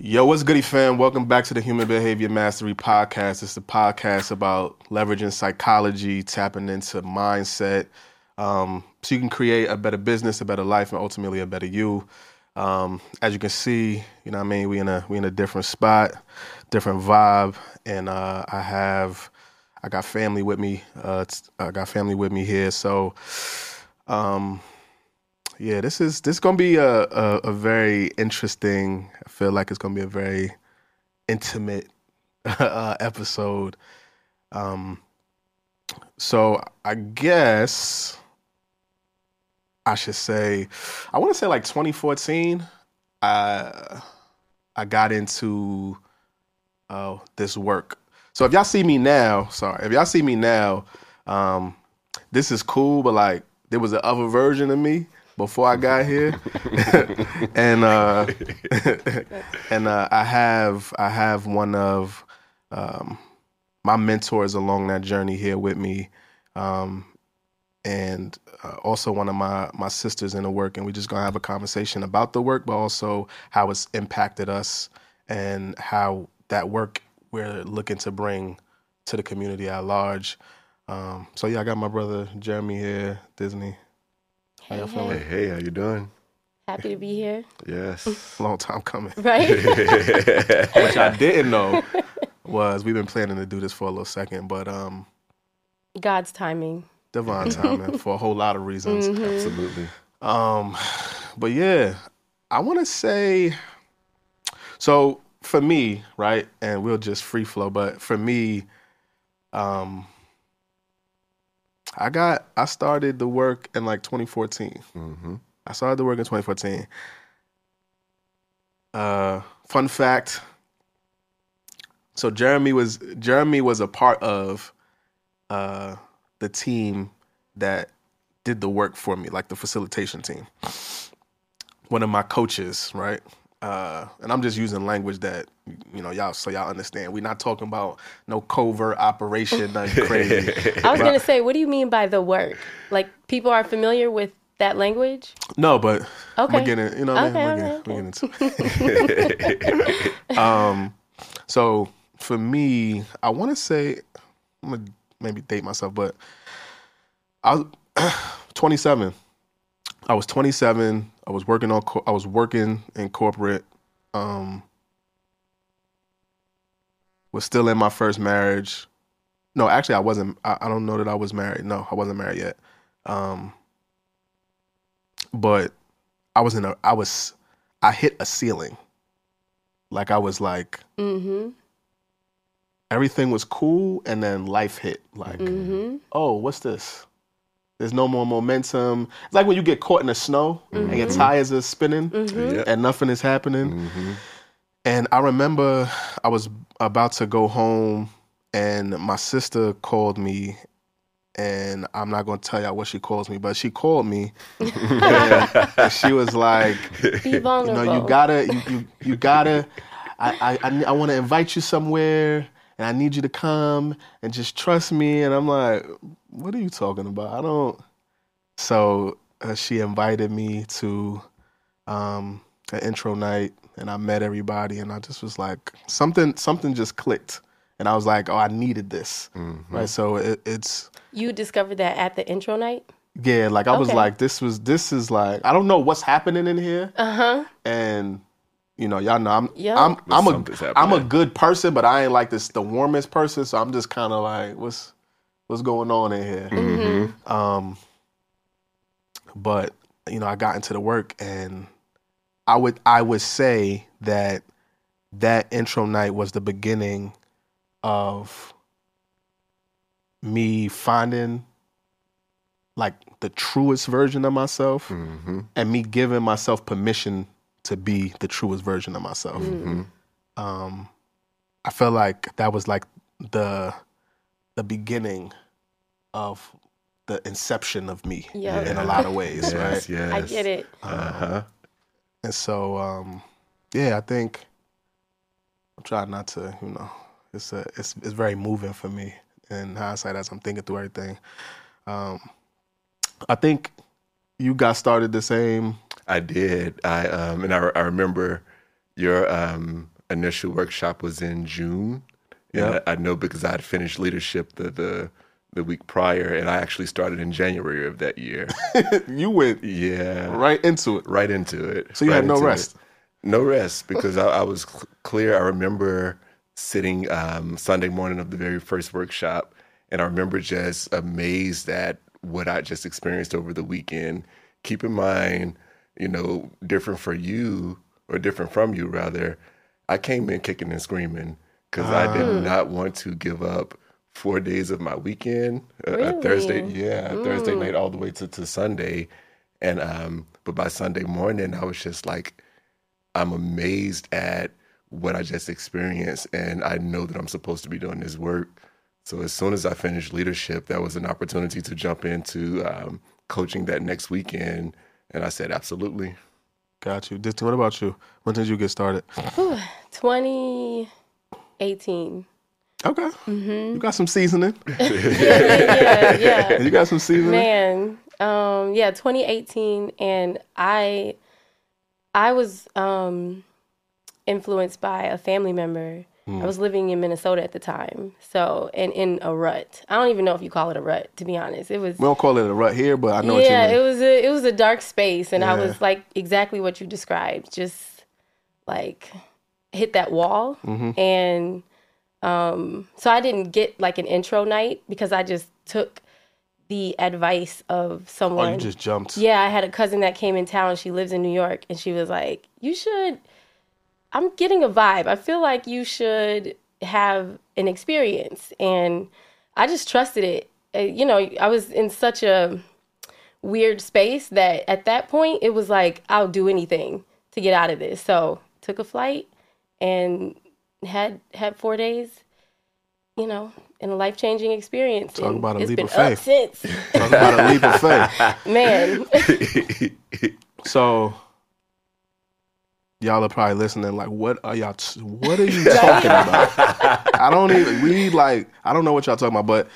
Yo, what's goody fam? Welcome back to the Human Behavior Mastery Podcast. It's the podcast about leveraging psychology, tapping into mindset, um, so you can create a better business, a better life, and ultimately a better you. Um, as you can see, you know what I mean, we in a we in a different spot, different vibe, and uh, I have I got family with me. Uh, I got family with me here, so um, yeah, this is this is gonna be a, a, a very interesting. I feel like it's gonna be a very intimate uh, episode. Um, so I guess I should say I want to say like 2014. I I got into uh, this work. So if y'all see me now, sorry, if y'all see me now, um, this is cool, but like there was an other version of me before I got here, and uh, and uh, I have I have one of um, my mentors along that journey here with me, um, and uh, also one of my my sisters in the work, and we're just gonna have a conversation about the work, but also how it's impacted us and how that work we're looking to bring to the community at large. Um, so yeah, I got my brother Jeremy here, Disney. How y'all Hey, feeling? Hey, hey, how you doing? Happy to be here. Yes. Long time coming. Right? Which I didn't know was we've been planning to do this for a little second, but um, God's timing. divine timing for a whole lot of reasons. Absolutely. Um, but yeah, I want to say. So for me, right, and we'll just free flow. But for me, um, I got I started the work in like 2014. hmm I started the work in 2014. Uh, fun fact. So Jeremy was Jeremy was a part of uh, the team that did the work for me, like the facilitation team. One of my coaches, right? Uh, and I'm just using language that you know y'all so y'all understand. We're not talking about no covert operation, nothing crazy. I was going to say, what do you mean by the work? Like, people are familiar with that language? No, but Okay. we're getting, you know, what I mean? Okay, we're, okay, getting, we're getting into Um, so for me, I want to say, I'm gonna maybe date myself, but I was 27. I was 27. I was working on. co- I was working in corporate. Um, was still in my first marriage. No, actually, I wasn't. I, I don't know that I was married. No, I wasn't married yet. Um, but I was in a. I was. I hit a ceiling. Like I was like Mm-hmm. everything was cool, and then life hit. Like, hmm. Mm hmm. oh, what's this? There's no more momentum. It's like when you get caught in the snow and your Mhm. tires are spinning Mm hmm. Yeah. and nothing is happening. hmm And I remember I was about to go home, and my sister called me. And I'm not going to tell y'all what she calls me, but she called me. and she was like, Be you know, you gotta, you, you, you gotta. I, I, I, I want to invite you somewhere, and I need you to come and just trust me. And I'm like, what are you talking about? I don't. So uh, she invited me to um, an intro night, and I met everybody, and I just was like, something, something just clicked, and I was like, oh, I needed this, hmm right? So it, it's You discovered that at the intro night? yeah, like I was like, this was, this is like, I don't know what's happening in here Uh huh. and you know, y'all know I'm Yep. I'm I'm a Something's I'm a good person, but I ain't like this the warmest person. So I'm just kind of like, what's what's going on in here? hmm Um, but you know, I got into the work, and I would I would say that that intro night was the beginning of me finding like the truest version of myself hmm and me giving myself permission to be the truest version of myself. hmm Um, I felt like that was like the the beginning of the inception of me Yeah. in a lot of ways, Yes, right? yes. I get it. Uh huh. And so, um, yeah, I think I'm trying not to, you know, it's a, it's it's very moving for me in hindsight as I'm thinking through everything. Um, I think you got started the same. I did. I um and I, I remember, your um, initial workshop was in June. Yeah. I, I know because I had finished leadership the, the the week prior, and I actually started in January of that year. you went yeah, right into it. right into it. So you right had no rest? it. No rest because I, I was cl- clear. I remember sitting um, Sunday morning of the very first workshop, and I remember just amazed at what I just experienced over the weekend. Keep in mind, you know, different for you or different from you rather. I came in kicking and screaming because I did not want to give up four days of my weekend, a- a Thursday, yeah, Thursday night all the way to, to Sunday. And um, but by Sunday morning, I was just like, I'm amazed at what I just experienced, and I know that I'm supposed to be doing this work. So as soon as I finished leadership, that was an opportunity to jump into um, coaching that next weekend, and I said, absolutely. Got you. Disney, what about you? When did you get started? 2018. Okay. You got some seasoning. Yeah, yeah, yeah. You got some seasoning. Man, um, yeah, 2018, and I, I was um, influenced by a family member. I was living in Minnesota at the time, so and in a rut. I don't even know if you call it a rut, to be honest. It was We don't call it a rut here, but I know yeah, what you it mean. was a it was a dark space, and I was like exactly what you described, just like hit that wall, Mm-hmm. and um, so I didn't get like an intro night because I just took the advice of someone. oh, you just jumped. yeah, I had a cousin that came in town. She lives in New York, and she was like, "You should." I'm getting a vibe. I feel like you should have an experience, and I just trusted it. Uh, You know, I was in such a weird space that at that point it was like I'll do anything to get out of this. So took a flight and had had four days, you know, in a life changing experience. Talk and about a it's leap been of faith. up since, Talk about a leap of faith. man. So y'all are probably listening like what are y'all t- what are you talking about? I don't even we like i don't know what y'all talking about but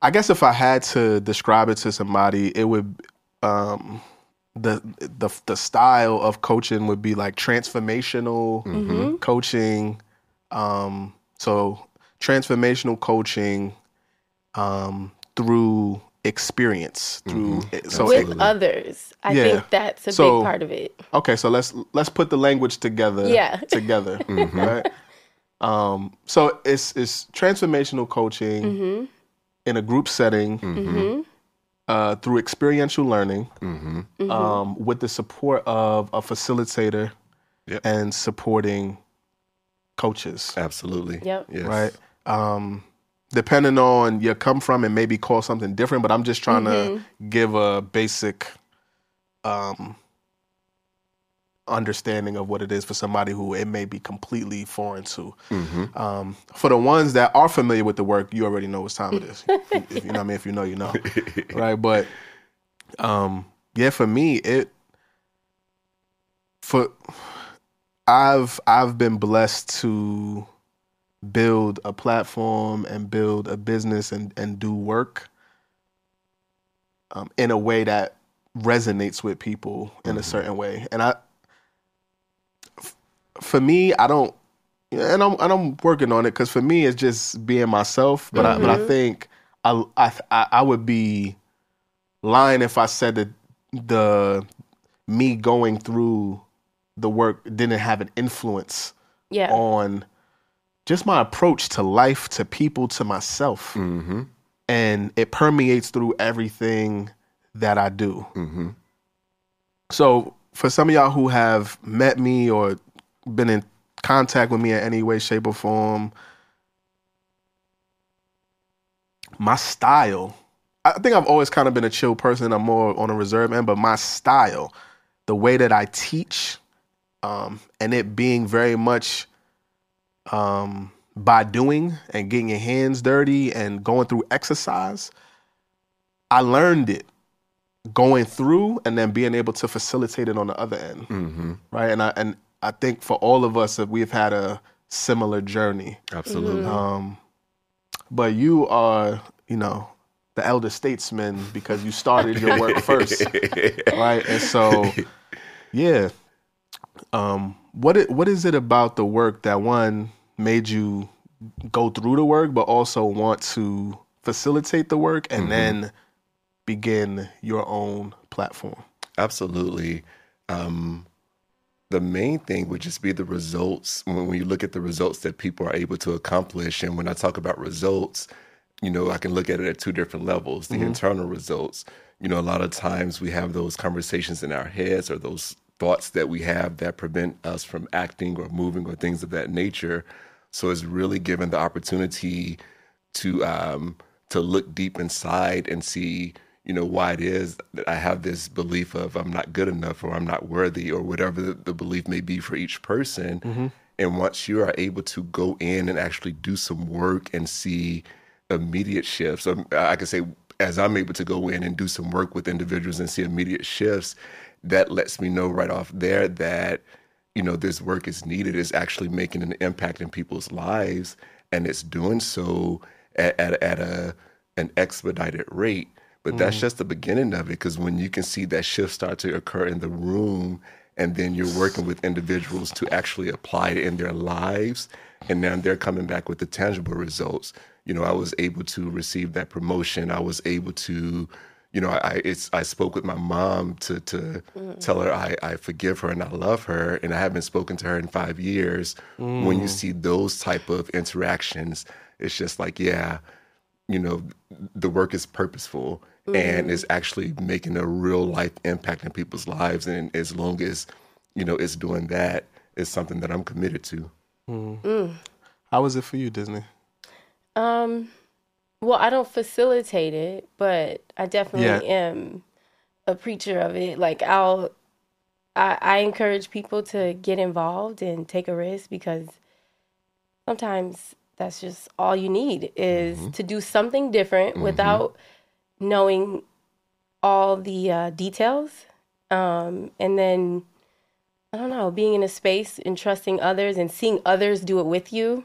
i guess if i had to describe it to somebody it would um the the the style of coaching would be like transformational coaching um so transformational coaching um through experience through so with Absolutely. others. I Yeah. think that's a So- big part of it. Okay, so let's let's put the language together. Yeah. together. Right. Um. So it's it's transformational coaching Mm-hmm. in a group setting uh, through experiential learning, Mm-hmm. um, with the support of a facilitator Yep. and supporting coaches. Absolutely. Yep. Yes. Right. Um, depending on you come from, it may be called something different, but I'm just trying to give a basic um, understanding of what it is for somebody who it may be completely foreign to. Mm-hmm. Um, for the ones that are familiar with the work, you already know what time it is. if, you know what I mean? If you know, you know. right. But um, yeah, for me, it for I've I've been blessed to build a platform and build a business and, and do work um, in a way that resonates with people in a certain way. And I, f- for me, I don't, and I'm and I'm working on it because for me it's just being myself. But I, but I think I, I I I would be lying if I said that the me going through the work didn't have an influence Yeah. on just my approach to life, to people, to myself. Mm-hmm. And it permeates through everything that I do. Mm-hmm. So, for some of y'all who have met me or been in contact with me in any way, shape, or form, my style, I think I've always kind of been a chill person. I'm more on a reserve end, but my style, the way that I teach, um, and it being very much um, by doing and getting your hands dirty and going through exercise, I learned it going through and then being able to facilitate it on the other end, Mm-hmm. right? And I and I think for all of us, that we've had a similar journey. Absolutely. Um, but you are, you know, the elder statesman because you started your work first, right? And so, yeah. Um, what it, what is it about the work that one made you go through the work, but also want to facilitate the work and then begin your own platform? Absolutely. Um, the main thing would just be the results when, when you look at the results that people are able to accomplish. And when I talk about results, you know, I can look at it at two different levels the internal results. You know, a lot of times we have those conversations in our heads or those thoughts that we have that prevent us from acting or moving or things of that nature. So it's really given the opportunity to um, to look deep inside and see, you know, why it is that I have this belief of I'm not good enough or I'm not worthy or whatever the, the belief may be for each person. And once you are able to go in and actually do some work and see immediate shifts, um, I can say as I'm able to go in and do some work with individuals and see immediate shifts, that lets me know right off there that you know this work is needed is actually making an impact in people's lives and it's doing so at, at, at a an expedited rate. But that's mm. just the beginning of it because when you can see that shift start to occur in the room and then you're working with individuals to actually apply it in their lives and now they're coming back with the tangible results. You know i was able to receive that promotion i was able to you know i it's i spoke with my mom to to mm. tell her I, I forgive her and i love her and i haven't spoken to her in five years. When you mm. see those type of interactions it's just like yeah you know the work is purposeful and mm. is actually making a real life impact in people's lives. And as long as you know it's doing that it's something that i'm committed to. How was it for you, Disney? Um, well, I don't facilitate it, but I definitely Yeah. am a preacher of it. Like I'll, I, I encourage people to get involved and take a risk because sometimes that's just all you need is to do something different without knowing all the uh, details, um, and then. I don't know, being in a space and trusting others and seeing others do it with you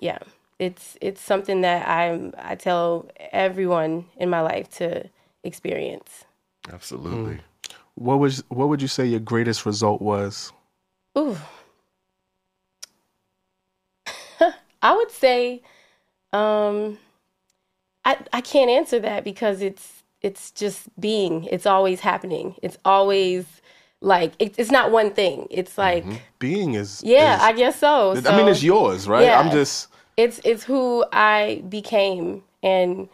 yeah it's it's something that i'm i tell everyone in my life to experience absolutely What was what would you say your greatest result was? Ooh. i would say um i i can't answer that because it's it's just being it's always happening it's always like it, it's not one thing it's like Being is yeah is- i guess so I mean, it's yours, right? Yeah. I'm just it's it's who I became, and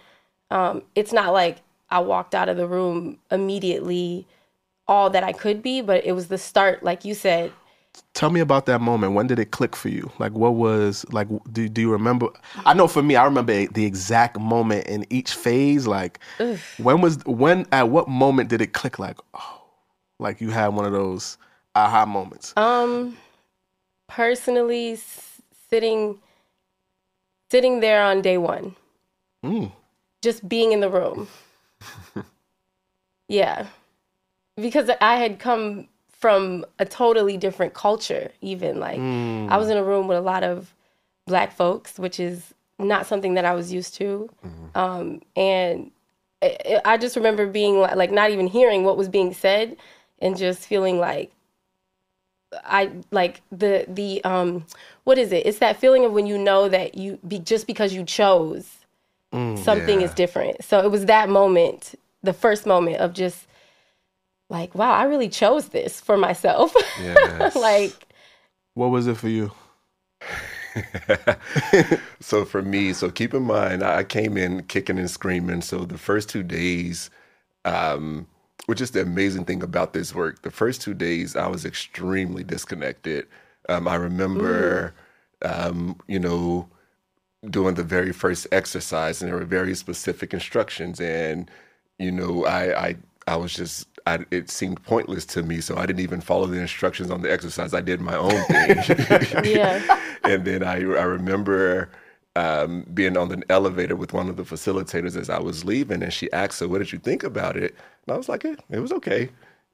um, it's not like I walked out of the room immediately all that I could be, but it was the start, like you said. tell me about that moment. When did it click for you? Like, what was like? Do do you remember? I know for me, I remember the exact moment in each phase. Like, when was when? At what moment did it click? Like, oh, like you had one of those aha moments. Um, personally, s- sitting sitting there on day one, Mm. just being in the room. yeah, because I had come from a totally different culture. Even like I was in a room with a lot of black folks, which is not something that I was used to. Um, and I, I just remember being like, like not even hearing what was being said, and just feeling like I like the the um what is it? It's that feeling of when you know that you be just because you chose something is different. So it was that moment, the first moment of just like, wow, I really chose this for myself. Yes. like, What was it for you? so for me, so keep in mind, I came in kicking and screaming. So the first two days, um, which is the amazing thing about this work, the first two days I was extremely disconnected. Um, I remember, um, you know, doing the very first exercise, and there were very specific instructions, and you know, I I I was just. I, it seemed pointless to me, so I didn't even follow the instructions on the exercise. I did my own thing. yeah. and then I, I remember um, being on the elevator with one of the facilitators as I was leaving, and she asked, her, what did you think about it?" And I was like, eh, "It was okay,"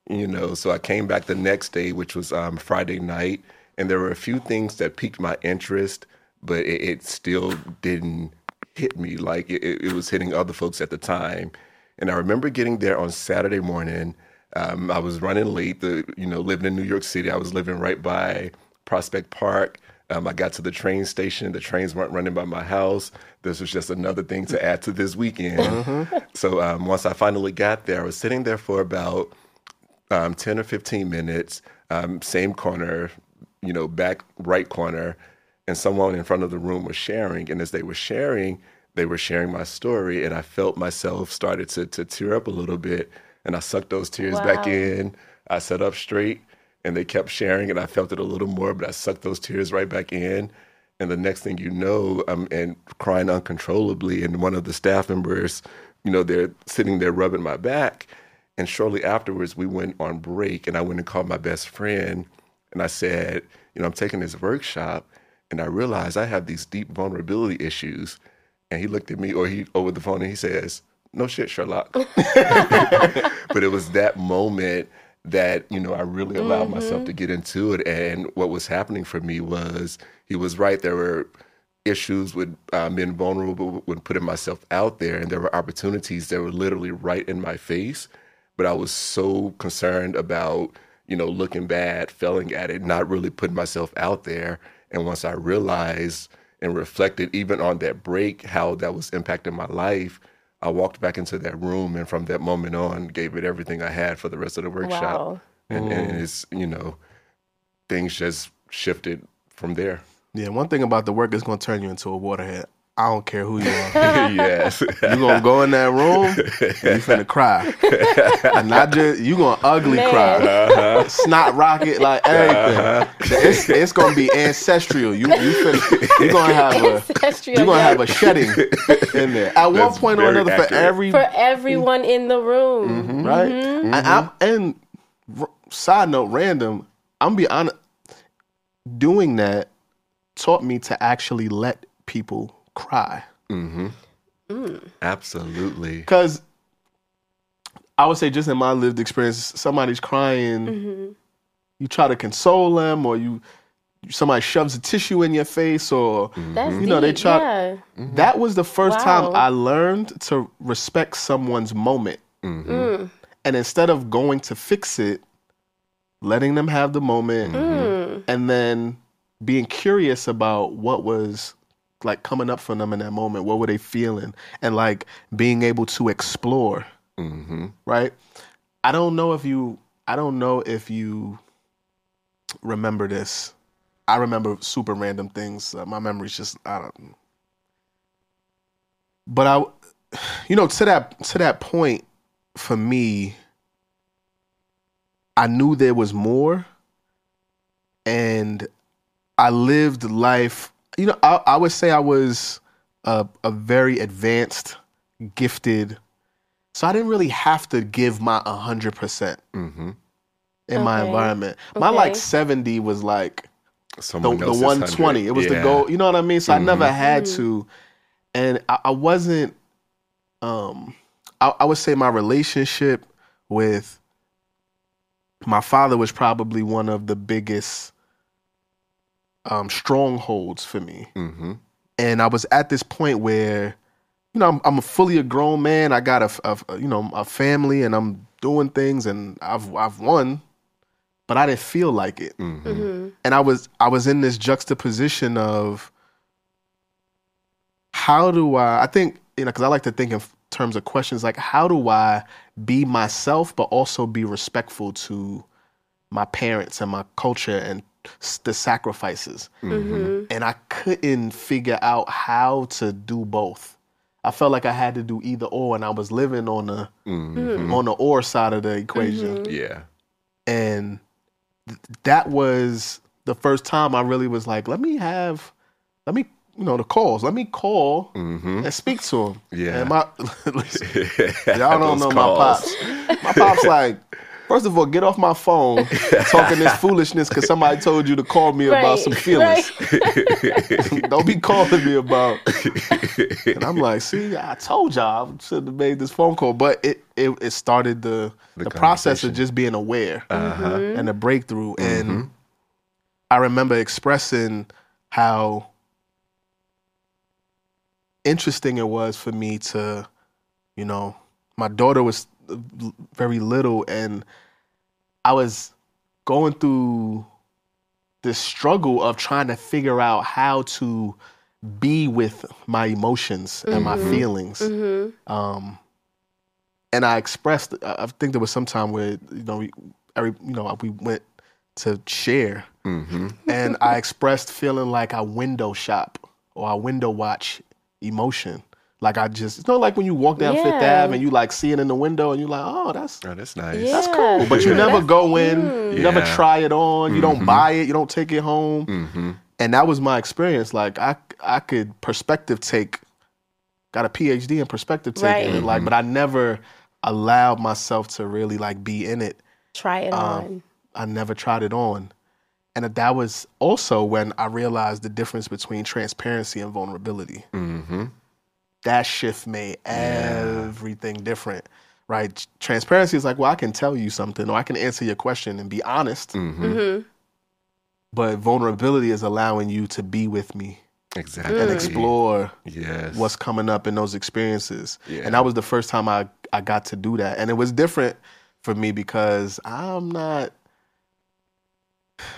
you know. So I came back the next day, which was um, Friday night, and there were a few things that piqued my interest, but it, it still didn't hit me like it, it it was hitting other folks at the time. And I remember getting there on Saturday morning. Um, I was running late. The you know living in New York City. I was living right by Prospect Park. Um, I got to the train station. The trains weren't running by my house. This was just another thing to add to this weekend. So um, once I finally got there, I was sitting there for about um, 10 or 15 minutes, um, same corner, you know, back right corner, and someone in front of the room was sharing. And as they were sharing, they were sharing my story, and I felt myself started to, to tear up a little bit. And I sucked those tears back in. I sat up straight, and they kept sharing, and I felt it a little more, but I sucked those tears right back in. And the next thing you know, I'm and crying uncontrollably. And one of the staff members, you know, they're sitting there rubbing my back. And shortly afterwards, we went on break, and I went and called my best friend, and I said, you know, I'm taking this workshop, and I realized I have these deep vulnerability issues. And he looked at me, or he over the phone, and he says, "No shit, Sherlock." but it was that moment that you know I really allowed myself to get into it. And what was happening for me was he was right. There were issues with um, being vulnerable when putting myself out there, and there were opportunities that were literally right in my face. But I was so concerned about you know looking bad, failing at it, not really putting myself out there. And once I realized and reflected, even on that break, how that was impacting my life. I walked back into that room, and from that moment on, gave it everything I had for the rest of the workshop. Wow. And, and mm. it's you know, things just shifted from there. Yeah, one thing about the work is going to turn you into a waterhead. I don't care who you are. yes, you going to go in that room and you finna cry. and not just, you going to ugly Man. cry. Uh-huh. Snot rocket, like uh-huh. everything. It's, it's going to be ancestral. You, you finna, you're going to have a, you're going to yeah. have a shedding in there. At one point or very another, for every for everyone in the room. Mm-hmm. right? Mm-hmm. And, I, and r- side note, random. I'm be honest. Doing that taught me to actually let people cry mm-hmm. mm. absolutely. because I would say just in my lived experience, somebody's crying. Mm-hmm. You try to console them, or you somebody shoves a tissue in your face, or mm-hmm. That's You know, they try- yeah. that was the first time I learned to respect someone's moment. Mm. And instead of going to fix it, letting them have the moment Mm. and then being curious about what was like coming up for them in that moment. What were they feeling? And like being able to explore, hmm right? I don't know if you, I don't know if you remember this. I remember super random things. Uh, my memory's just, I don't. But I, you know, to that to that point, for me, I knew there was more, and I lived life. You know, I, I would say I was a, a very advanced, gifted. So I didn't really have to give my hundred percent hmm in my environment. My like seventy was like the, Someone the else's 120. It was the goal. You know what I mean? So I never had Mhm. to, and I, I wasn't. Um, I, I would say my relationship with my father was probably one of the biggest um, strongholds for me. Yeah. hmm And I was at this point where, you know, I'm, I'm a fully a grown man. I got a you know, a family, and I'm doing things, and I've I've won, but I didn't feel like it hmm hmm and I was I was in this juxtaposition of how do I I think you know because I like to think in terms of questions like how do I be myself but also be respectful to my parents and my culture and s- the sacrifices hmm and I couldn't figure out how to do both. I felt like I had to do either or and I was living on the hmm on the or side of the equation Yeah. and th- that was the first time I really was like, let me have, let me, you know, the calls. Let me call hmm and speak to him. Yeah. And my, listen, y'all don't know calls. my pops. My pops like, first of all, get off my phone talking this foolishness because somebody told you to call me about some feelings. right. don't be calling me about. And I'm like, see, I told y'all I should have made this phone call, but it it, it started the the, The process of just being aware Uh-huh. and a breakthrough. Mhm. And I remember expressing how interesting it was for me to, you know, my daughter was very little and I was going through this struggle of trying to figure out how to be with my emotions and my mm-hmm. feelings. Mm-hmm. Um, and I expressed. I I think there was some time where you know we, every you know we went to share, mm-hmm. and I expressed feeling like I window shop or I window watch emotion. Like I just, it's not like when you walk down Fifth Yeah. Ave and you like see it in the window and you're like, oh, that's Oh, that's nice. Yeah. that's cool. But you never go in, you never try it on, you don't buy it, you don't take it home. Mm-hmm. And that was my experience. Like I I could perspective take got a PhD in perspective taking. Right. Like, but I never allowed myself to really like be in it. Try it on. I never tried it on. And that was also when I realized the difference between transparency and vulnerability. Mm-hmm. That shift made everything different, right? Transparency is like, well, I can tell you something or I can answer your question and be honest. Mm-hmm. Mm-hmm. But vulnerability is allowing you to be with me Exactly. and explore Yes. what's coming up in those experiences. Yeah. And that was the first time I, I got to do that. And it was different for me because I'm not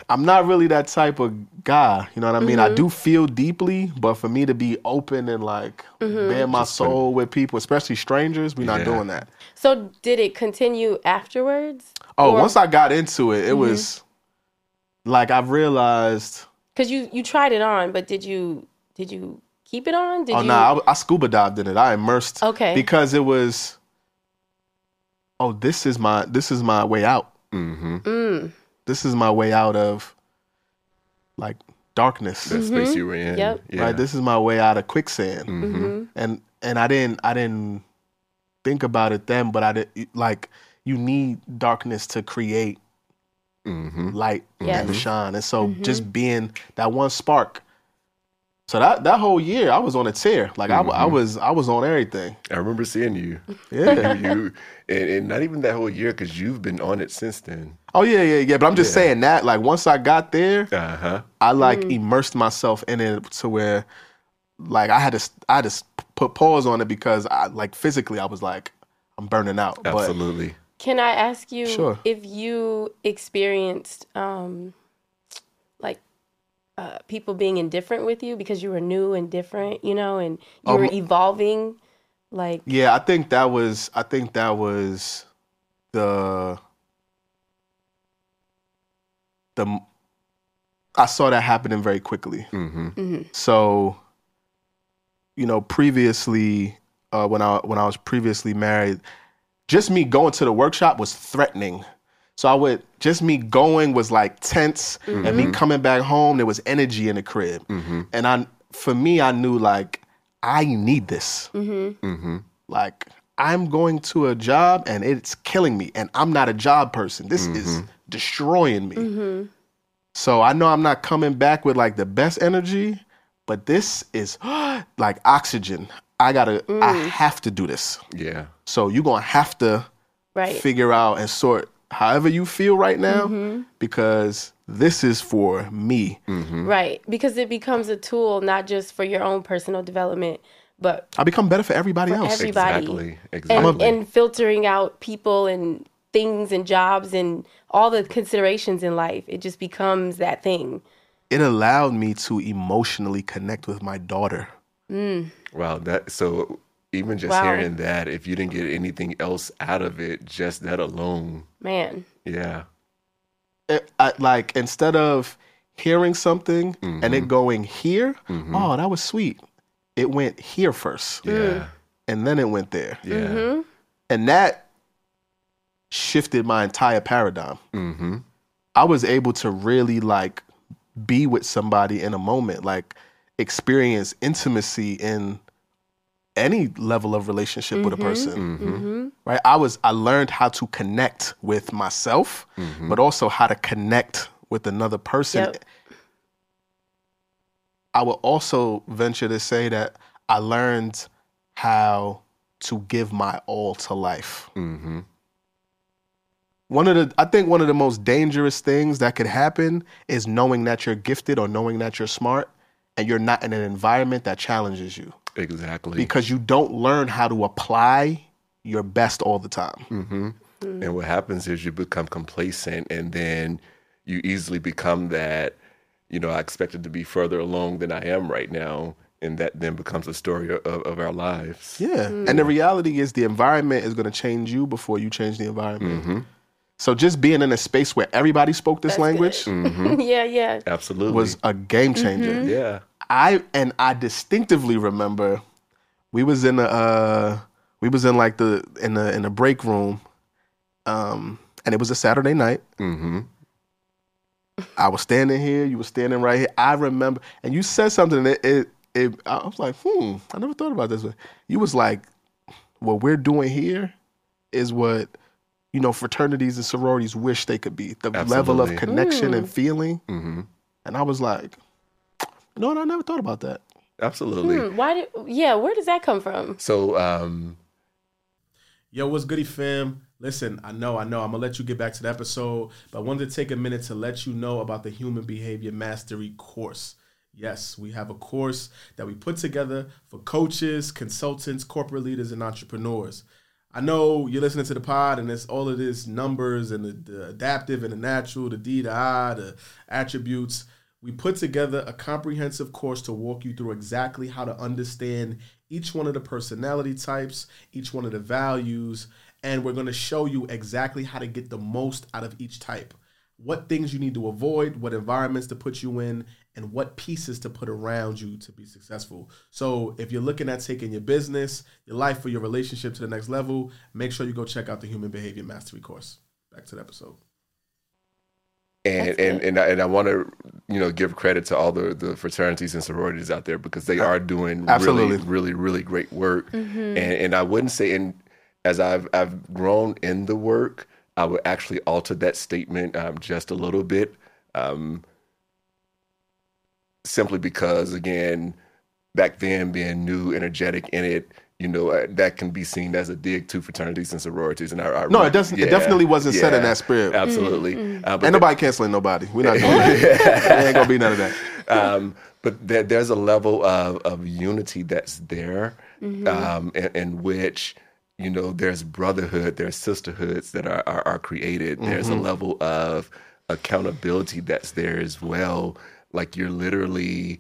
I'm not really that type of guy. You know what I mean? I do feel deeply, but for me to be open and like bare my soul with people, especially strangers, we're not doing that. So did it continue afterwards? Oh, Or- once I got into it, it was like I've realized Because you you tried it on, but did you did you keep it on? Did Oh you? no, I, I scuba dived in it. I immersed. Okay. Because it was. Oh, this is my this is my way out. Mm-hmm. Mm, This is my way out of, like darkness. That space you were in. Yep. Yeah. Right. This is my way out of quicksand. Mm-hmm. And and I didn't I didn't think about it then, but I did like you need darkness to create Mm-hmm. light Yes. and shine. And so just being that one spark. So that that whole year I was on a tear. Like I, I was I was on everything. I remember seeing you. Yeah. you and, and not even that whole year because you've been on it since then. Oh yeah, yeah, yeah. But I'm just Yeah. saying that, like, once I got there, Uh huh. I like immersed myself in it to where, like, I had to, I had to put pause on it because, I like, physically, I was like, I'm burning out. But Absolutely. Can I ask you Sure. if you experienced um, like uh, people being indifferent with you because you were new and different, you know, and you were Um, evolving? Like, yeah, I think that was, I think that was the, the, I saw that happening very quickly. Mm-hmm. So, you know, previously, uh, when I when I was previously married, just me going to the workshop was threatening. So I would just me going was like tense, and me mm-hmm. coming back home there was energy in the crib, mm-hmm. and I for me I knew like I need this. Mm-hmm. mm-hmm. Like I'm going to a job and it's killing me, and I'm not a job person. This is destroying me. So I know I'm not coming back with like the best energy, but this is like oxygen. I gotta, I mm. have to do this. Yeah. So you're gonna have to right. figure out and sort however you feel right now mm-hmm. because this is for me. Mm-hmm. Right. Because it becomes a tool not just for your own personal development, but I become better for everybody else. everybody. Exactly. and, Exactly. and filtering out people and things and jobs and all the considerations in life. It just becomes that thing. It allowed me to emotionally connect with my daughter. Mm. wow. That so even just Wow. hearing that, if you didn't get anything else out of it, just that alone. Man. Yeah. It, I, like instead of hearing something and it mm-hmm. going here, mm-hmm. oh, that was sweet. It went here first, Yeah. Mm. and then it went there. Yeah. Mm-hmm. and that shifted my entire paradigm. Mm-hmm. I was able to really like be with somebody in a moment, like experience intimacy in any level of relationship with a person. Mm-hmm. Right? I was I learned how to connect with myself, but also how to connect with another person. Yep. I will also venture to say that I learned how to give my all to life. Mm-hmm. One of the I think one of the most dangerous things that could happen is knowing that you're gifted or knowing that you're smart and you're not in an environment that challenges you Exactly. because you don't learn how to apply your best all the time. mm-hmm. And what happens is you become complacent and then you easily become that, you know, I expected to be further along than I am right now. And that then becomes a story of, of our lives. Yeah. And the reality is the environment is going to change you before you change the environment. Mm-hmm. So just being in a space where everybody spoke this That's language Mm-hmm. yeah, yeah. Absolutely. was a game changer. yeah. I and I distinctively remember we was in the uh we was in like the in the in the break room um and it was a Saturday night. Mm-hmm. I was standing here, you were standing right here. I remember and you said something that it it I was like, "Hmm, I never thought about this." But you was like what we're doing here is what you know fraternities and sororities wish they could be. The level of Absolutely. connection and feeling. Mm-hmm. And I was like, "You know? I never thought about that." Absolutely. Hmm, why did? Yeah, where does that come from? So, um, Yo, what's goody fam? Listen, I know, I know, I'm gonna let you get back to the episode, but I wanted to take a minute to let you know about the Human Behavior Mastery course. Yes, we have a course that we put together for coaches, consultants, corporate leaders, and entrepreneurs. I know you're listening to the pod and it's all of this numbers and the, the adaptive and the natural, the D, the I, the attributes. We put together a comprehensive course to walk you through exactly how to understand each one of the personality types, each one of the values, and we're going to show you exactly how to get the most out of each type. What things you need to avoid, what environments to put you in, and what pieces to put around you to be successful. So, if you're looking at taking your business, your life, or your relationship to the next level, make sure you go check out the Human Behavior Mastery course. Back to the episode. And and and I, and I want to you know give credit to all the the fraternities and sororities out there because they are doing Absolutely. really really really great work. And and I wouldn't say and as I've I've grown in the work I would actually alter that statement um, just a little bit um, simply because again back then being new energetic in it you know uh, that can be seen as a dig to fraternities and sororities and I, I No, it doesn't. It definitely wasn't said in that spirit. absolutely Uh, but Ain't nobody canceling nobody. We're not doing that. There ain't gonna be none of that. um, but there, there's a level of, of unity that's there um, in, in which you know there's brotherhood there's sisterhoods that are, are, are created there's a level of accountability that's there as well like you're literally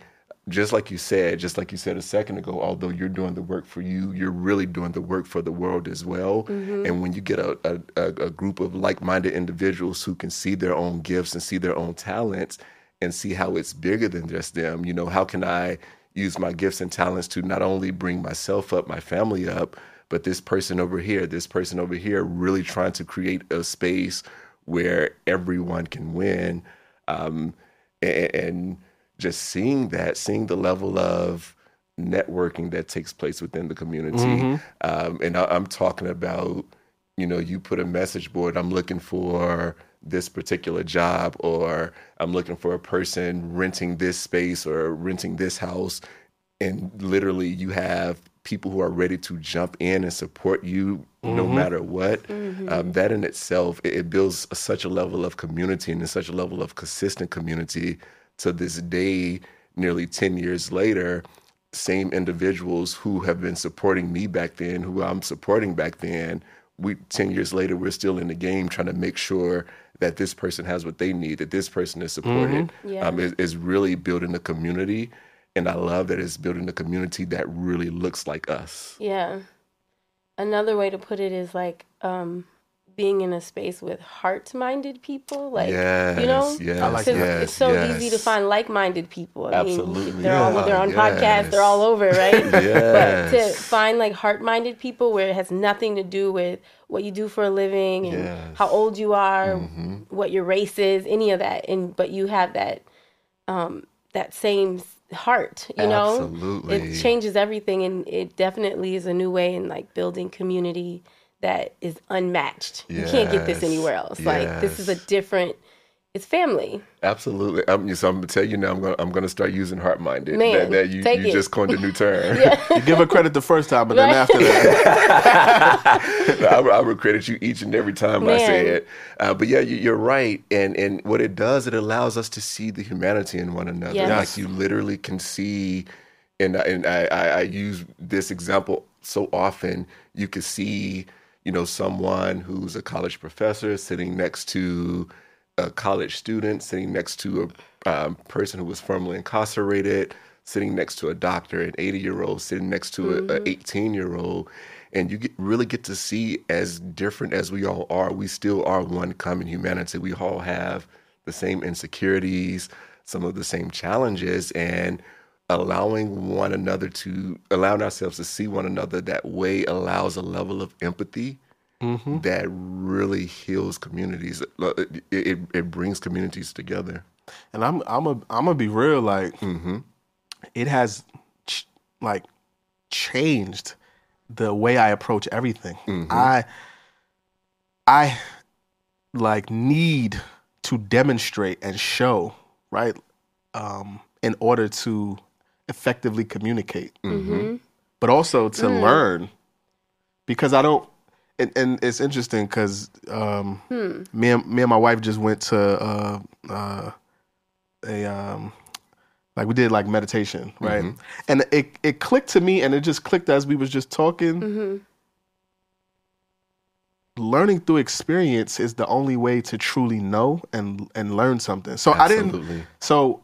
just like you said just like you said a second ago although you're doing the work for you you're really doing the work for the world as well and when you get a, a, a group of like-minded individuals who can see their own gifts and see their own talents and see how it's bigger than just them. You know, how can I use my gifts and talents to not only bring myself up, my family up, but this person over here, this person over here, really trying to create a space where everyone can win. Um, and, and just seeing that, seeing the level of networking that takes place within the community. Um, and I, I'm talking about, you know, you put a message board, I'm looking for this particular job, or I'm looking for a person renting this space or renting this house. And literally, you have people who are ready to jump in and support you no matter what. Um, that in itself, it, it builds a, such a level of community and such a level of consistent community to this day, nearly 10 years later same individuals who have been supporting me back then, who I'm supporting back then, we 10 years later we're still in the game trying to make sure that this person has what they need, that this person is supported. Yeah. Um, is, is really building a community. And I love that it's building a community that really looks like us. Yeah. Another way to put it is like um, being in a space with heart-minded people. Like you know, Yes, yes, I like 'Cause yes, it's so easy to find like-minded people. I Absolutely. mean, they're all they're on yes. podcasts, they're all over, right? But to find like heart-minded people where it has nothing to do with what you do for a living and Yes. Mm-hmm. how old you are, what your race is, any of that, and but you have that um, that same heart, you know. Absolutely. It changes everything, and it definitely is a new way in like building community that is unmatched. You can't get this anywhere else. Like this is a different. It's family. Absolutely. I'm, so I'm gonna tell you now. I'm gonna I'm gonna start using heart minded. Man, that, that you, take you it. just coined a new term. You give her credit the first time, but then after that, I, I would credit you each and every time I say it. Uh, but yeah, you, you're right. And and what it does, it allows us to see the humanity in one another. Yes. Like you literally can see, and and I, I, I use this example so often. You can see you know, someone who's a college professor sitting next to a college student, sitting next to a um, person who was formerly incarcerated, sitting next to a doctor, an 80 year old, sitting next to a, a 18 year old. And you get, really get to see as different as we all are, we still are one common humanity. We all have the same insecurities, some of the same challenges, and allowing one another to allowing ourselves to see one another that way allows a level of empathy mm-hmm. that really heals communities. Uh, it, it, it brings communities together. And I'm I'm a I'm gonna be real. Like, mm-hmm. it has ch- like changed the way I approach everything. Mm-hmm. I I like need to demonstrate and show right um, in order to effectively communicate, but also to learn because I don't. And, and it's interesting because um, me and me and my wife just went to uh, uh, a um, like we did like meditation, right? And it it clicked to me, and it just clicked as we was just talking. Learning through experience is the only way to truly know and and learn something. So I didn't. So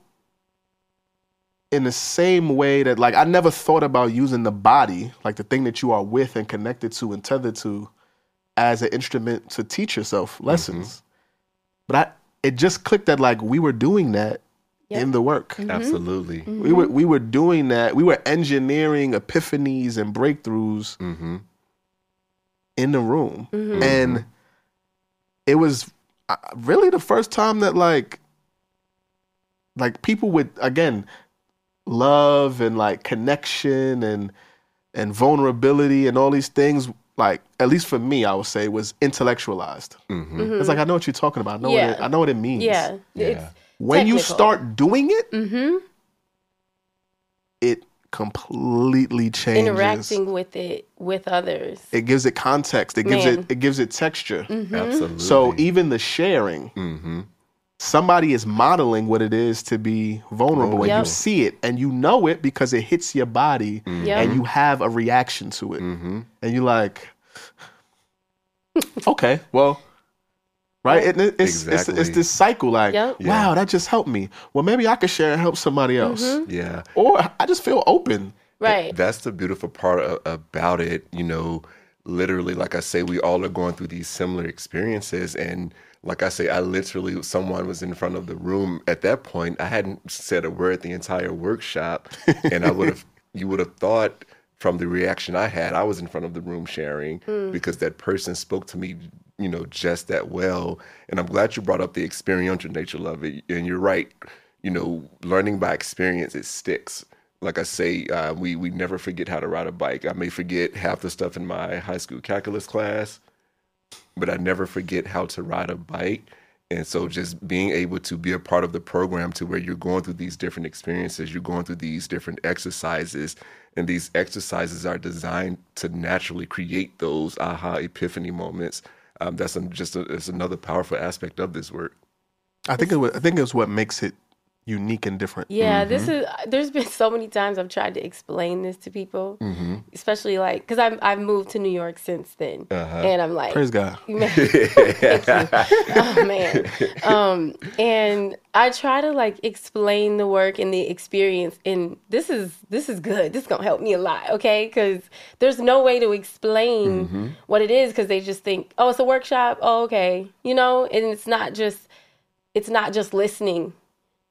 in the same way that like I never thought about using the body, like the thing that you are with and connected to and tethered to, as an instrument to teach yourself mm-hmm. lessons. But I it just clicked that like we were doing that in the work. Mm-hmm. Absolutely. Mm-hmm. We were we were doing that. We were engineering epiphanies and breakthroughs in the room, and it was uh, really the first time that like like people would again love and like connection and and vulnerability and all these things like at least for me i would say was intellectualized it's like i know what you're talking about i know, what, it, Yeah. I know what it means Yeah. Yeah. It's when you start doing it Mm-hmm. it completely changes interacting with it with others. it gives it context it gives Man. Mm-hmm. it it gives it texture Absolutely. so even the sharing hmm somebody is modeling what it is to be vulnerable and you see it and you know it because it hits your body Yep. and you have a reaction to it hmm and you're like okay well right and it, it's, it's Exactly. it's this cycle like Yep. wow that just helped me well maybe i could share and help somebody else Mm-hmm. Yeah. or i just feel open Right. That's the beautiful part a- about it. You know, literally, like I say, we all are going through these similar experiences. And like I say, I literally, someone was in front of the room at that point. I hadn't said a word the entire workshop. And I would have, you would have thought from the reaction I had, I was in front of the room sharing because that person spoke to me, you know, just that well. And I'm glad you brought up the experiential nature of it. And you're right, you know, learning by experience, it sticks like I say, uh, we we never forget how to ride a bike. I may forget half the stuff in my high school calculus class, but I never forget how to ride a bike. And so, just being able to be a part of the program to where you're going through these different experiences, you're going through these different exercises, and these exercises are designed to naturally create those aha epiphany moments. Um, that's just a, it's another powerful aspect of this work. i think it wa- i think it's what makes it unique and different Yeah, Mm-hmm. this is. There's been so many times I've tried to explain this to people, Mm-hmm. especially like because I've I've moved to New York since then, Uh-huh. and I'm like, praise god man, oh man, um, and I try to like explain the work and the experience, and this is this is good. This is gonna help me a lot, okay? Because there's no way to explain Mm-hmm. what it is because they just think, oh, it's a workshop. Oh, okay, you know, and it's not just it's not just listening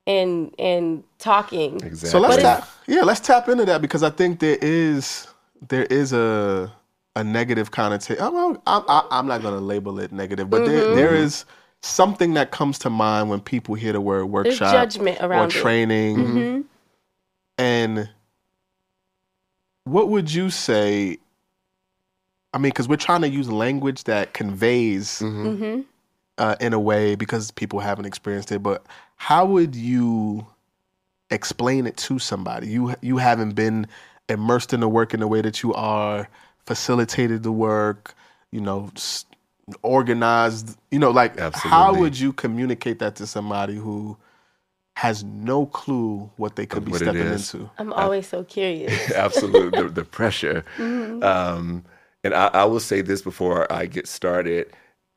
and and talking. Exactly. So let's But tap, yeah, let's tap into that because I think there is there is a a negative connotation. I'm, I'm, I'm not going to label it negative, but Mm-hmm. there, there is something that comes to mind when people hear the word workshop judgment or around it. training. Mhm. And what would you say? I mean, because we're trying to use language that conveys Mhm. uh, in a way because people haven't experienced it. But how would you explain it to somebody? You you haven't been immersed in the work in the way that you are, facilitated the work, you know, organized. You know, like Absolutely. how would you communicate that to somebody who has no clue what they could Of be what stepping into? I'm always so curious. absolutely the, the pressure Mm-hmm. um And I, I will say this before I get started.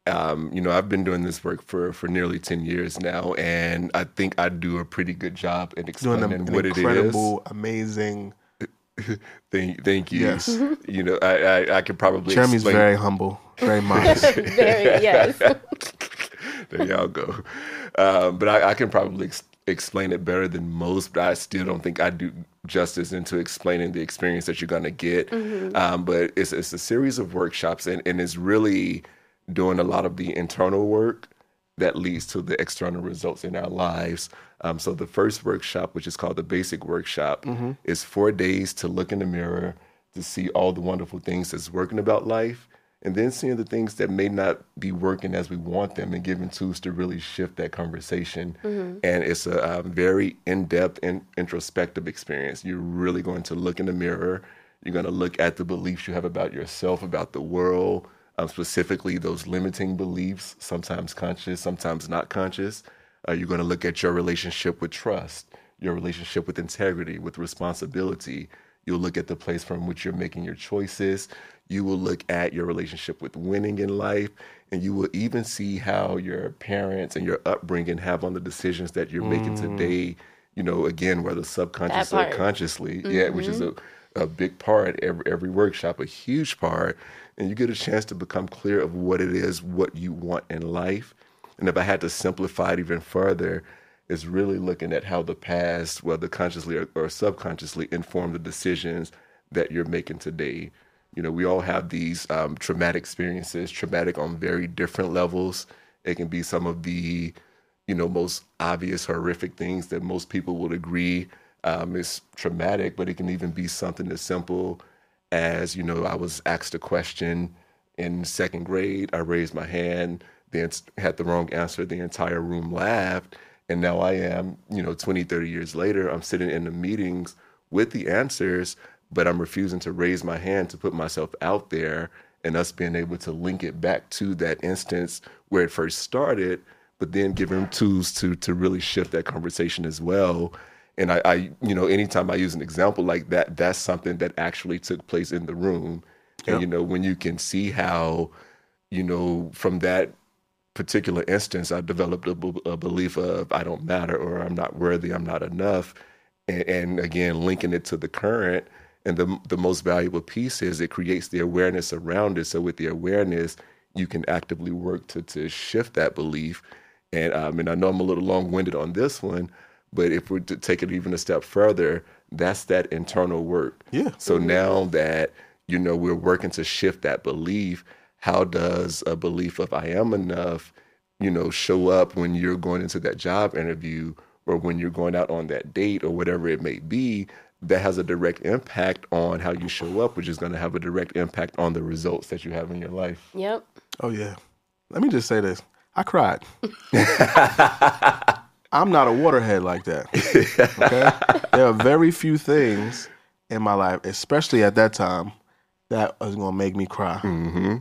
Um, you know, I've been doing this work for for nearly ten years now, and I think I do a pretty good job in Doing explaining an, an what it is. incredible, amazing. Thank, thank you. Yes. You know, I I, I could probably Jeremy's explain. very humble, very modest. Very yes. there y'all go. Um, but I, I can probably ex- explain it better than most, but I still don't think I do justice into explaining the experience that you're going to get. Um, but it's, it's a series of workshops, and, and it's really doing a lot of the internal work that leads to the external results in our lives. Um, so the first workshop, which is called the basic workshop, is four days to look in the mirror to see all the wonderful things that's working about life and then seeing the things that may not be working as we want them and giving tools to really shift that conversation. And it's a um, very in depth and introspective experience. You're really going to look in the mirror. You're going to look at the beliefs you have about yourself, about the world, um, specifically those limiting beliefs, sometimes conscious, sometimes not conscious. Uh, you're going to look at your relationship with trust, your relationship with integrity, with responsibility. You'll look at the place from which you're making your choices. You will look at your relationship with winning in life. And you will even see how your parents and your upbringing have on the decisions that you're making today. You know, again, whether subconscious or part. consciously. Yeah, which is a, a big part, every, every workshop, a huge part. And you get a chance to become clear of what it is, what you want in life. And if I had to simplify it even further, is really looking at how the past, whether consciously or, or subconsciously, inform the decisions that you're making today. You know, we all have these um, traumatic experiences, traumatic on very different levels. It can be some of the, you know, most obvious horrific things that most people would agree um, is traumatic, but it can even be something as simple as, you know, I was asked a question in second grade. I raised my hand, then had the wrong answer. The entire room laughed. And now I am, you know, 20, 30 years later, I'm sitting in the meetings with the answers, but I'm refusing to raise my hand to put myself out there and us being able to link it back to that instance where it first started, but then give them tools to to really shift that conversation as well. And I, I, you know, anytime I use an example like that, that's something that actually took place in the room. And you know, when you can see how, you know, from that particular instance, I developed a, b- a belief of I don't matter or I'm not worthy, I'm not enough. And, and again, linking it to the current. And the, the most valuable piece is it creates the awareness around it. So with the awareness, you can actively work to, to shift that belief. And, um, and I know I'm a little long winded on this one, but if we're to take it even a step further, that's that internal work. Yeah. So now that, you know, we're working to shift that belief, how does a belief of I am enough, you know, show up when you're going into that job interview or when you're going out on that date or whatever it may be? That has a direct impact on how you show up, which is going to have a direct impact on the results that you have in your life. Yep. Oh yeah. Let me just say this. I cried. I'm not a waterhead like that. Okay? there are very few things in my life, especially at that time, that was gonna make me cry. Mm-hmm.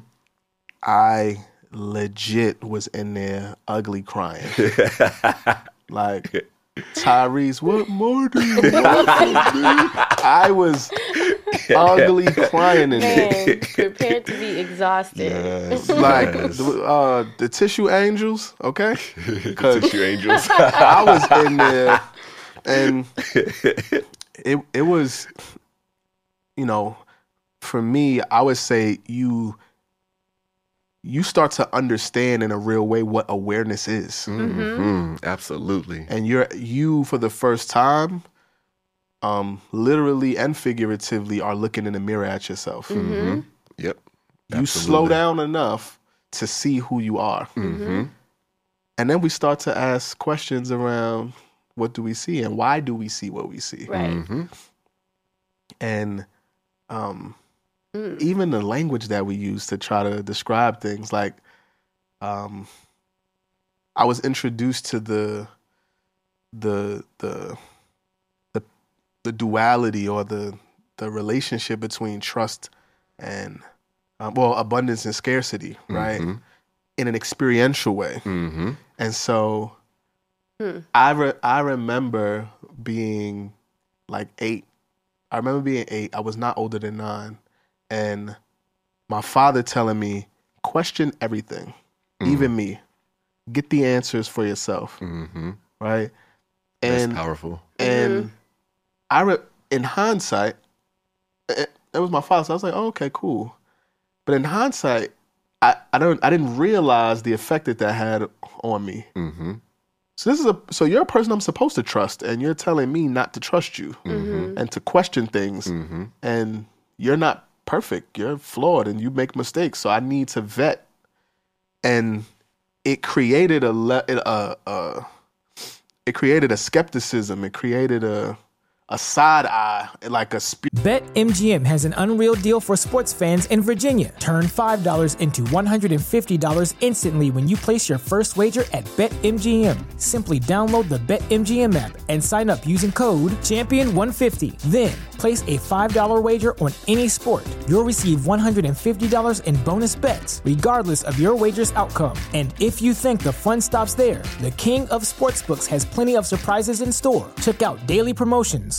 I legit was in there ugly crying. like Tyrese, what more do you want from me? I was ugly crying in there. Man, prepared to be exhausted. Like Yes. the, uh, the tissue angels, okay? Because Tissue angels. I was in there, and it it was, you know, for me, I would say you you start to understand in a real way what awareness is, Mhm. Absolutely. and you're you for the first time, um, literally and figuratively, are looking in the mirror at yourself. hmm Yep. You slow down enough to see who you are. hmm And then we start to ask questions around what do we see and why do we see what we see? Right. hmm And um, Mm. even the language that we use to try to describe things, like um, I was introduced to the the the the the duality or the the relationship between trust and um, well abundance and scarcity, right? Mhm. In an experiential way. hmm And so Hmm. I re- I remember being like eight. I remember being eight. I was not older than nine, and my father telling me, question everything, even me. Get the answers for yourself, Mm-hmm. right? That's And powerful. and I re- in hindsight, eh, eh, it, it was my father. So I was like, oh, okay, cool. But in hindsight, I, I don't I didn't realize the effect that that had on me. Mm-hmm. So this is a so you're a person I'm supposed to trust, and you're telling me not to trust you mm-hmm. Mm-hmm. and to question things, Mm-hmm. and you're not perfect. You're flawed, and you make mistakes. So I need to vet, and it created a le- a, a uh, uh, it created a skepticism. It created a a side eye, like a spe- BetMGM has an unreal deal for sports fans in Virginia. Turn $5 into $150 instantly when you place your first wager at BetMGM. Simply download the BetMGM app and sign up using code Champion150. Then place a $5 wager on any sport. You'll receive $150 in bonus bets, regardless of your wager's outcome. And if you think the fun stops there, the King of Sportsbooks has plenty of surprises in store. Check out daily promotions,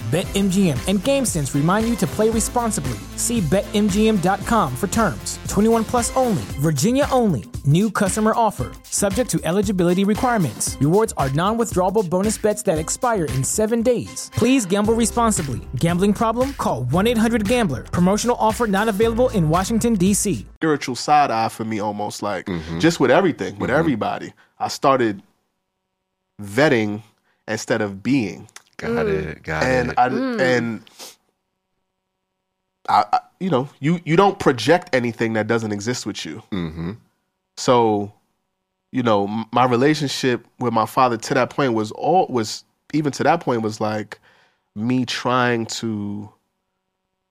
BetMGM and GameSense remind you to play responsibly. See BetMGM.com for terms. 21 plus only, Virginia only. New customer offer, subject to eligibility requirements. Rewards are non withdrawable bonus bets that expire in seven days. Please gamble responsibly. Gambling problem? Call 1 800 Gambler. Promotional offer not available in Washington, D.C. spiritual side eye for me, almost like mm-hmm. just with everything, with mm-hmm. everybody. I started vetting instead of being. Got it. Got and it. I and I, I, you know, you you don't project anything that doesn't exist with you. mm-hmm. So, you know, m- my relationship with my father to that point was all was even to that point was like me trying to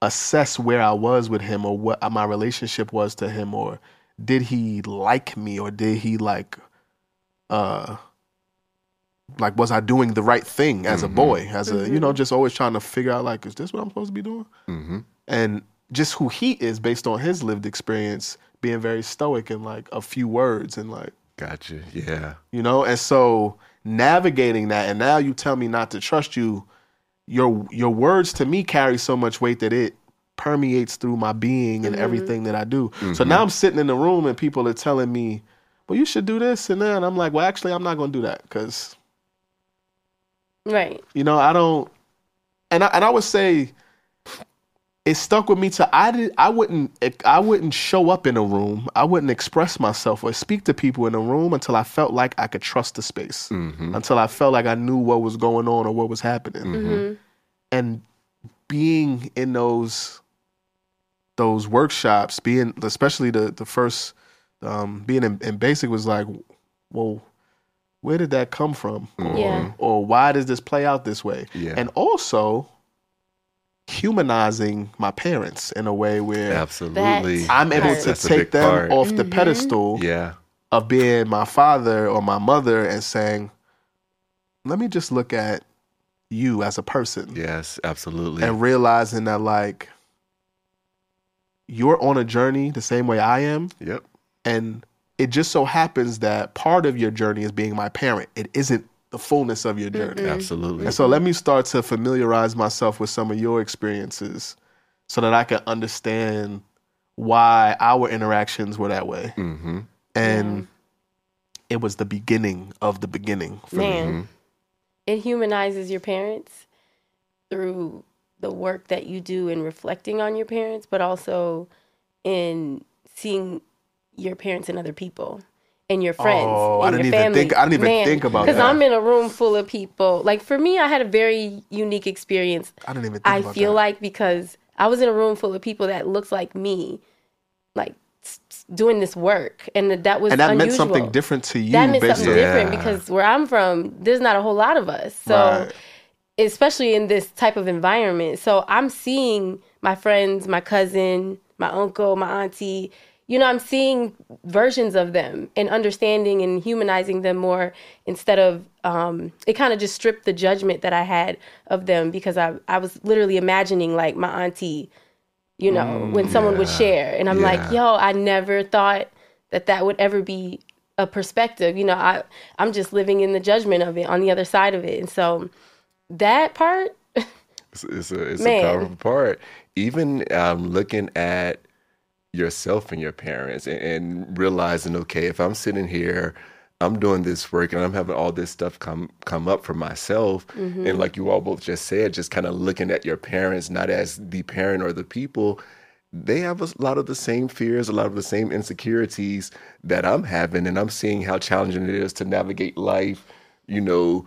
assess where I was with him or what my relationship was to him or did he like me or did he like uh like was I doing the right thing as a mm-hmm. boy as a you mm-hmm. know just always trying to figure out like is this what I'm supposed to be doing Mm-hmm. and just who he is based on his lived experience being very stoic in like a few words and like Gotcha. Yeah. you know and so navigating that and now you tell me not to trust you your your words to me carry so much weight that it permeates through my being and mm-hmm. everything that I do. So now I'm sitting in the room and people are telling me, "Well, you should do this and that." And I'm like, "Well, actually, I'm not going to do that cuz Right. you know, I don't and I, and I would say it stuck with me to I did I wouldn't I wouldn't show up in a room. I wouldn't express myself or speak to people in a room until I felt like I could trust the space. Mm-hmm. Until I felt like I knew what was going on or what was happening. Mm-hmm. And being in those those workshops, being especially the the first um, being in, in basic was like, well, where did that come from? Or, Yeah. or why does this play out this way? Yeah. And also humanizing my parents in a way where Absolutely. I'm able Right. to That's take them part. off the Mhm. pedestal Yeah. of being my father or my mother and saying, let me just look at you as a person Yes. Absolutely. and realizing that like you're on a journey the same way I am yep. and it just so happens that part of your journey is being my parent. It isn't the fullness of your journey. Absolutely. And so let me start to familiarize myself with some of your experiences so that I can understand why our interactions were that way. Mm-hmm. And it was the beginning of the beginning for me. Man, it humanizes your parents through the work that you do in reflecting on your parents, but also in seeing your parents and other people and your friends. Oh, I and didn't your even family. think- I didn't even think about that. Because. I'm in a room full of people. Like for me, I had a very unique experience. I didn't even think I feel that. like because I was in a room full of people that looked like me, like doing this work, and that, was and that meant something different to you That meant based something on different Yeah. because where I'm from, there's not a whole lot of us. So, Right. especially in this type of environment, so I'm seeing my friends, my cousin, my uncle, my auntie. You know, I'm seeing versions of them and understanding and humanizing them more instead of um, it kind of just stripped the judgment that I had of them because I I was literally imagining like my auntie, you know, when someone would share, and I'm like, yo, I never thought that that would ever be a perspective. You know, I I'm just living in the judgment of it on the other side of it, and so that part. It's, it's a it's Man. a powerful part. Even um, looking at yourself and your parents and, and realizing, okay, if I'm sitting here, I'm doing this work and I'm having all this stuff come come up for myself, mm-hmm. and like you all both just said, just kind of looking at your parents not as the parent or the people. They have a lot of the same fears, a lot of the same insecurities that I'm having, and I'm seeing how challenging it is to navigate life. You know,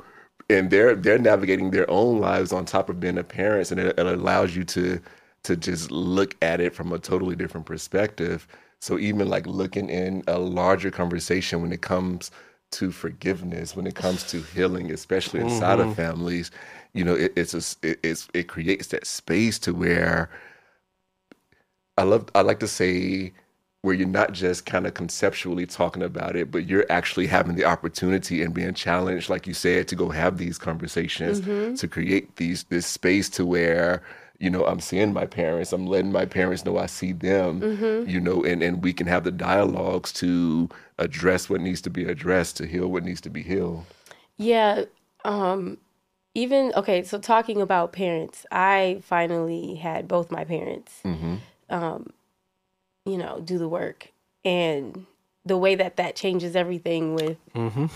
and they're they're navigating their own lives on top of being a parents, and it, it allows you to to just look at it from a totally different perspective. So even like looking in a larger conversation when it comes to forgiveness, when it comes to healing, especially inside of mm-hmm. families, you know, it, it's a it, it's it creates that space to where I love I like to say where you're not just kind of conceptually talking about it, but you're actually having the opportunity and being challenged, like you said, to go have these conversations, mm-hmm. to create these this space to where, you know, I'm seeing my parents, I'm letting my parents know I see them, you know, and, and we can have the dialogues to address what needs to be addressed, to heal what needs to be healed. Yeah. Um even okay, so talking about parents, I finally had both my parents Mm-hmm. um you know, do the work and the way that that changes everything with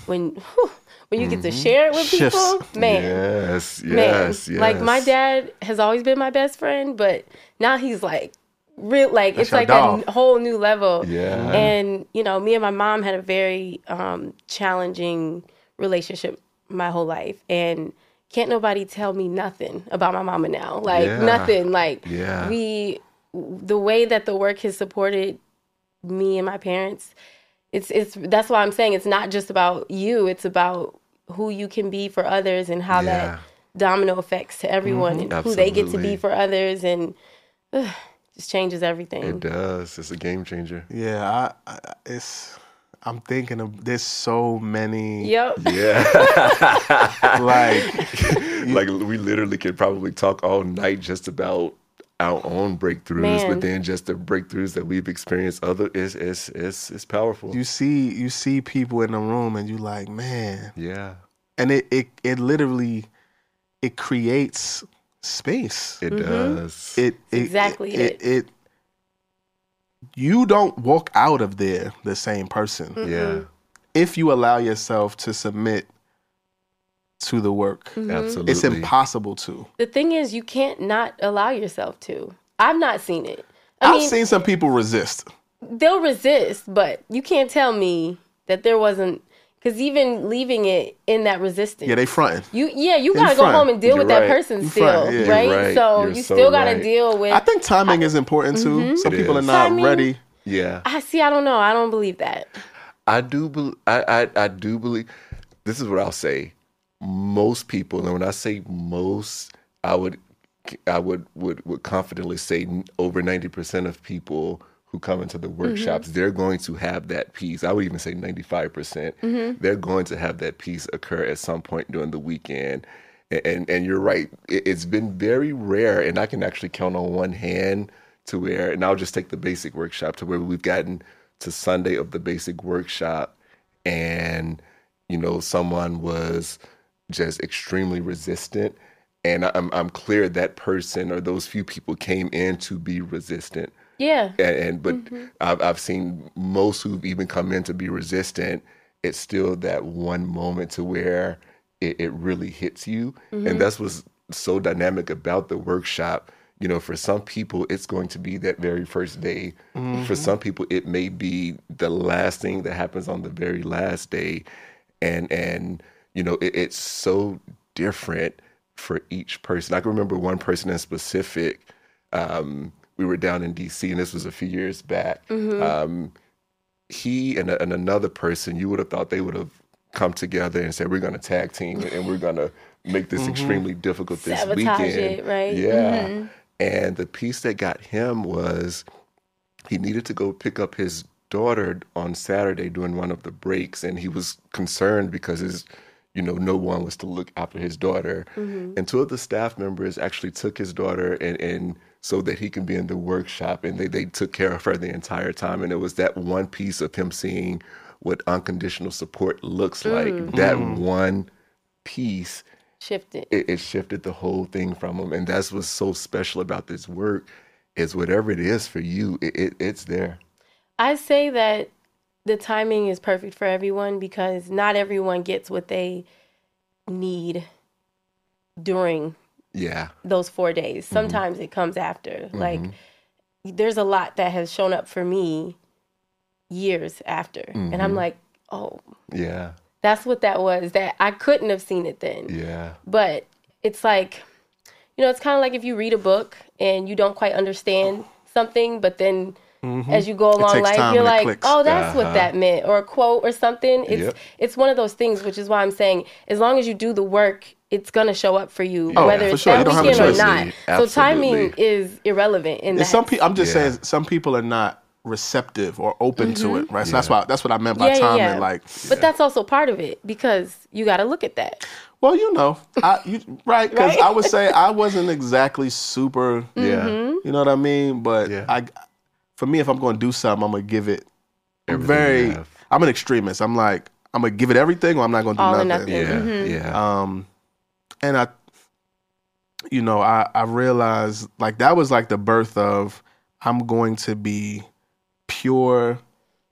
when whew, when you get to share it with Shifts. people, man. Yes, man. yes, yes. Like my dad has always been my best friend, but now he's like real like That's it's like dog. a whole new level. Yeah. And you know, me and my mom had a very um challenging relationship my whole life and can't nobody tell me nothing about my mama now. Like Yeah. nothing. Like Yeah. we the way that the work has supported me and my parents it's it's that's why I'm saying it's not just about you, it's about who you can be for others and how Yeah. that domino effects to everyone mm-hmm. and who they get to be for others and ugh, just changes everything. It does. It's a game changer. Yeah, I, I it's. I'm thinking of there's so many Yep. Yeah. like like we literally could probably talk all night just about our own breakthroughs, Man. but then just the breakthroughs that we've experienced other is is is is powerful. you see you see people in the room and you like man, yeah. and it it it literally it creates space. It mm-hmm. does. It, it exactly it, it, it you don't walk out of there the same person yeah. Mm-hmm. if you allow yourself to submit to the work. Mm-hmm. Absolutely. It's impossible to. The thing is you can't not allow yourself to. I've not seen it. I I've mean, seen some people resist. they'll resist, but you can't tell me that there wasn't because even leaving it in that resistance. Yeah, they fronting. you yeah, you In gotta go home and deal You're with that person You still, front, yeah. Right? right. So You're you so still gotta right. deal with. I think timing is important too. Mm-hmm. Some It people are is. not Timing. ready. yeah. I see. I don't know. I don't believe that. I do bel I, I I do believe this is what I'll say. Most people, and when I say most, I would I would would would confidently say over ninety percent of people who come into the mm-hmm. workshops, they're going to have that piece. I would even say ninety five percent. Mm-hmm. They're going to have that piece occur at some point during the weekend. And and, and you're right. It's been very rare, and I can actually count on one hand to where, and I'll just take the basic workshop to where we've gotten to Sunday of the basic workshop, and you know, someone was just extremely resistant, and I'm I'm clear that person or those few people came in to be resistant, Yeah. and, and but mm-hmm. I've I've seen most who've even come in to be resistant. It's still that one moment to where it, it really hits you, and mm-hmm. that's what's so dynamic about the workshop. You know, for some people, it's going to be that very first day. For mm-hmm. some people, it may be the last thing that happens on the very last day, and and you know, it, it's so different for each person. I can remember one person in specific. Um, we were down in DC, and this was a few years back. Um, he and, and another person, you would have thought they would have come together and said, "We're going to tag team and we're going to make this extremely difficult this Sabotage weekend." it, right? Yeah. And the piece that got him was he needed to go pick up his daughter on Saturday during one of the breaks, and he was concerned because his, you know, no one was to look after his daughter. Mm-hmm. And two of the staff members actually took his daughter and and so that he can be in the workshop, and they they took care of her the entire time. And it was that one piece of him seeing what unconditional support looks mm. like. That mm. one piece Shifted. it, it shifted the whole thing from him, and that's what's so special about this work. Is whatever it is for you, it, it it's there. I say that the timing is perfect for everyone because not everyone gets what they need during Yeah, those four days. Mm-hmm. Sometimes it comes after. Mm-hmm. Like, there's a lot that has shown up for me years after. And I'm mm-hmm. like, oh, yeah, that's what that was. That I couldn't have seen it then. yeah, But it's like, you know, it's kind of like if you read a book and you don't quite understand something, but then Mm-hmm. as you go along takes life, you're like, clicks. oh, that's what uh-huh. that meant, or a quote or something. It's Yep. it's one of those things, which is why I'm saying, as long as you do the work, it's gonna show up for you, Oh, whether for it's sure. You that don't have a weekend or choice. not. So timing is irrelevant in And that. some people, I'm just Yeah. saying, some people are not receptive or open to it, right? So that's mm-hmm. why that's what I meant by yeah, yeah, timing. yeah. Like, but that's also part of it because you got to look at that. well, you know, I, you, right? Because Right? I would say I wasn't exactly super. Mm-hmm. yeah. Mm-hmm. You know what I mean? But Yeah. I, for me, if I'm going to do something, I'm gonna give it. I'm Everything very. I'm an extremist. I'm like, I'm gonna give it everything, or I'm not gonna do All nothing. nothing. Yeah, mm-hmm. yeah, Um, and I, you know, I I realized like that was like the birth of I'm going to be pure,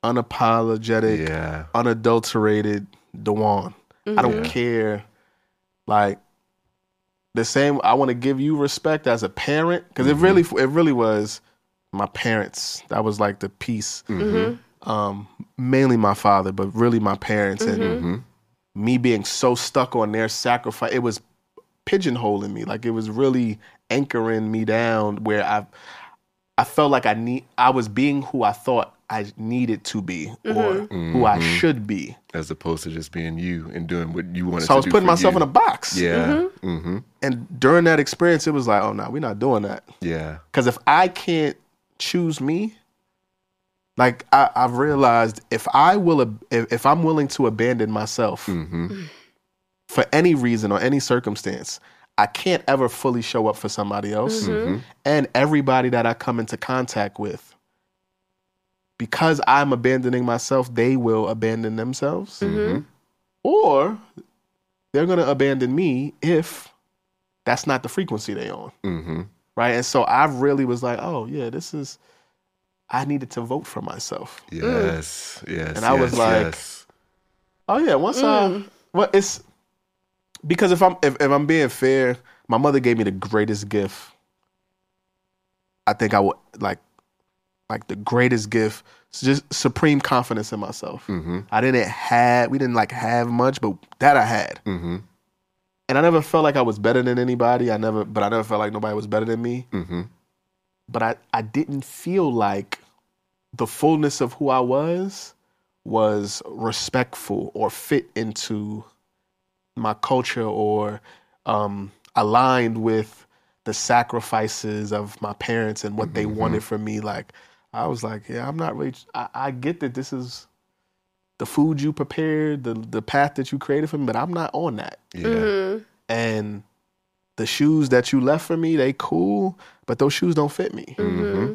unapologetic, yeah, unadulterated Dewane. I don't mm-hmm. care, like the same. I want to give you respect as a parent because it really mm-hmm. it really was my parents. That was like the piece. Mm-hmm. Mm-hmm. Um, mainly my father, but really my parents and mm-hmm. me being so stuck on their sacrifice. It was pigeonholing me. Like it was really anchoring me down where I I felt like I need I was being who I thought I needed to be or who I should be. as opposed to just being you and doing what you wanted. To do. So I was putting myself you. in a box. Yeah, mm-hmm. And during that experience, it was like, oh no, we're not doing that. yeah, Because if I can't choose me, like I, I've realized, if I will, if, if I'm willing to abandon myself mm-hmm. for any reason or any circumstance, I can't ever fully show up for somebody else. Mm-hmm. Mm-hmm. And everybody that I come into contact with. Because I'm abandoning myself, they will abandon themselves, or they're gonna abandon me if that's not the frequency they on. Mm-hmm. Right? And so I really was like, oh yeah, this is. I needed to vote for myself. yes, yes. And I was like- yes. Oh yeah, once I well, it's because if I'm if, if I'm being fair, my mother gave me the greatest gift. I think I would like like the greatest gift, it's just supreme confidence in myself. mm-hmm. I didn't have we didn't like have much, but that I had. Mm-hmm. And I never felt like I was better than anybody. I never but I never felt like nobody was better than me. Mm-hmm. but I, I didn't feel like the fullness of who I was was respectful or fit into my culture or um, aligned with the sacrifices of my parents and what they wanted from me. Like I was like, yeah, I'm not really. I, I get that this is the food you prepared, the the path that you created for me, but I'm not on that Yeah, Mm-hmm. and the shoes that you left for me, they cool, but those shoes don't fit me. Mm-hmm.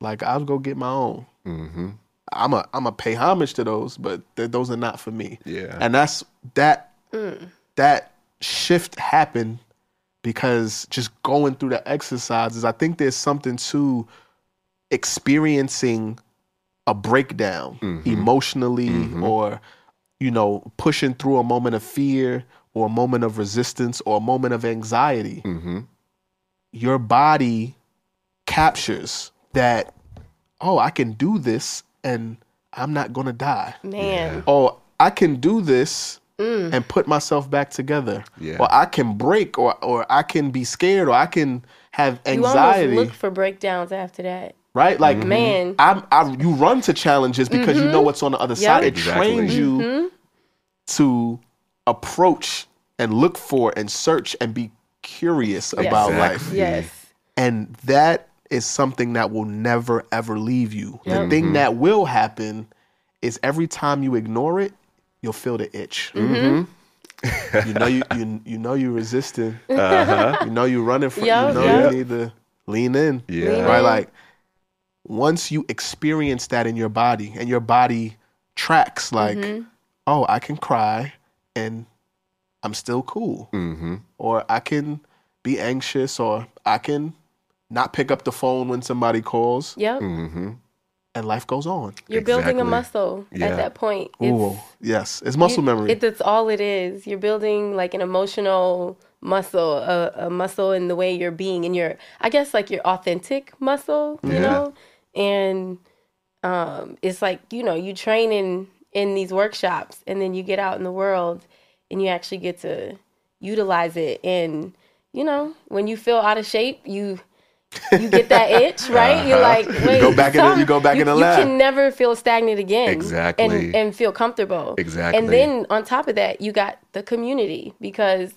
Like I'll go get my own. Mm-hmm. I'm a I'm a pay homage to those, but th- those are not for me. Yeah. And that's that that shift happened because just going through the exercises, I think there's something to experiencing a breakdown mm-hmm. emotionally mm-hmm. or you know pushing through a moment of fear or a moment of resistance or a moment of anxiety Mm-hmm. your body captures that oh i can do this and i'm not gonna die Man. oh i can do this mm. and put myself back together Yeah. or i can break or or i can be scared or i can have anxiety You almost anxiety look for breakdowns after that. Right like mm-hmm. Man. I'm, I, you run to challenges because you know mm-hmm. what's on the other side it Exactly. trains you mm-hmm. to approach and look for and search and be curious about Exactly. life Yes. and that is something that will never ever leave you. The Yep. thing that will happen is every time you ignore it, you'll feel the itch. Mm-hmm. you know you, you you know you resisting. Uh-huh. You know you're running from. Yup, you know yup. you need to lean in. Yeah. Lean Right. in. Like once you experience that in your body, and your body tracks. Like, oh, I can cry and I'm still cool, Mm-hmm. or I can be anxious, or I can not pick up the phone when somebody calls, Yep. Mm-hmm. and life goes on. You're building a muscle Yeah. at that point. Ooh, yes, it's muscle you- memory. It, that's all it is. You're building like an emotional muscle, a, a muscle in the way you're being, and your, I guess, like your authentic muscle, you Yeah. know. And um, it's like you know, you train in in these workshops, and then you get out in the world, and you actually get to utilize it. And you know, when you feel out of shape, you you get that itch, right? You're like, wait, go back in the- you go back you, in the lab. you can never feel stagnant again, Exactly. and and feel comfortable, Exactly. And then on top of that, you got the community because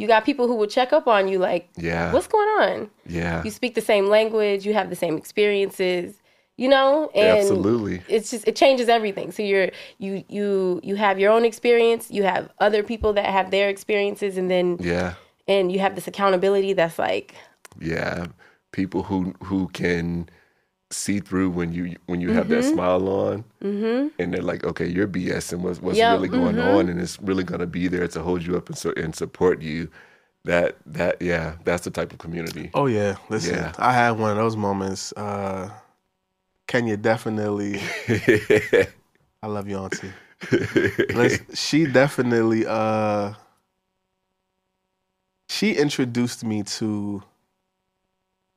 you got people who will check up on you, like, Yeah. what's going on? Yeah. You speak the same language, you have the same experiences, you know, and Absolutely. it's just it changes everything. So you're you you you have your own experience, you have other people that have their experiences, and then Yeah. and you have this accountability that's like Yeah. People who who can see through when you when you have that Mm-hmm. smile on, mm-hmm. and they're like, okay, you're BSing what's what's Yeah, really going mhm. on, and it's really going to be there to hold you up and so and support you. That that yeah, that's the type of community. Oh yeah, listen, Yeah. I had one of those moments. Uh, Kenya definitely. I love you, auntie. Listen, she definitely. Uh, she introduced me to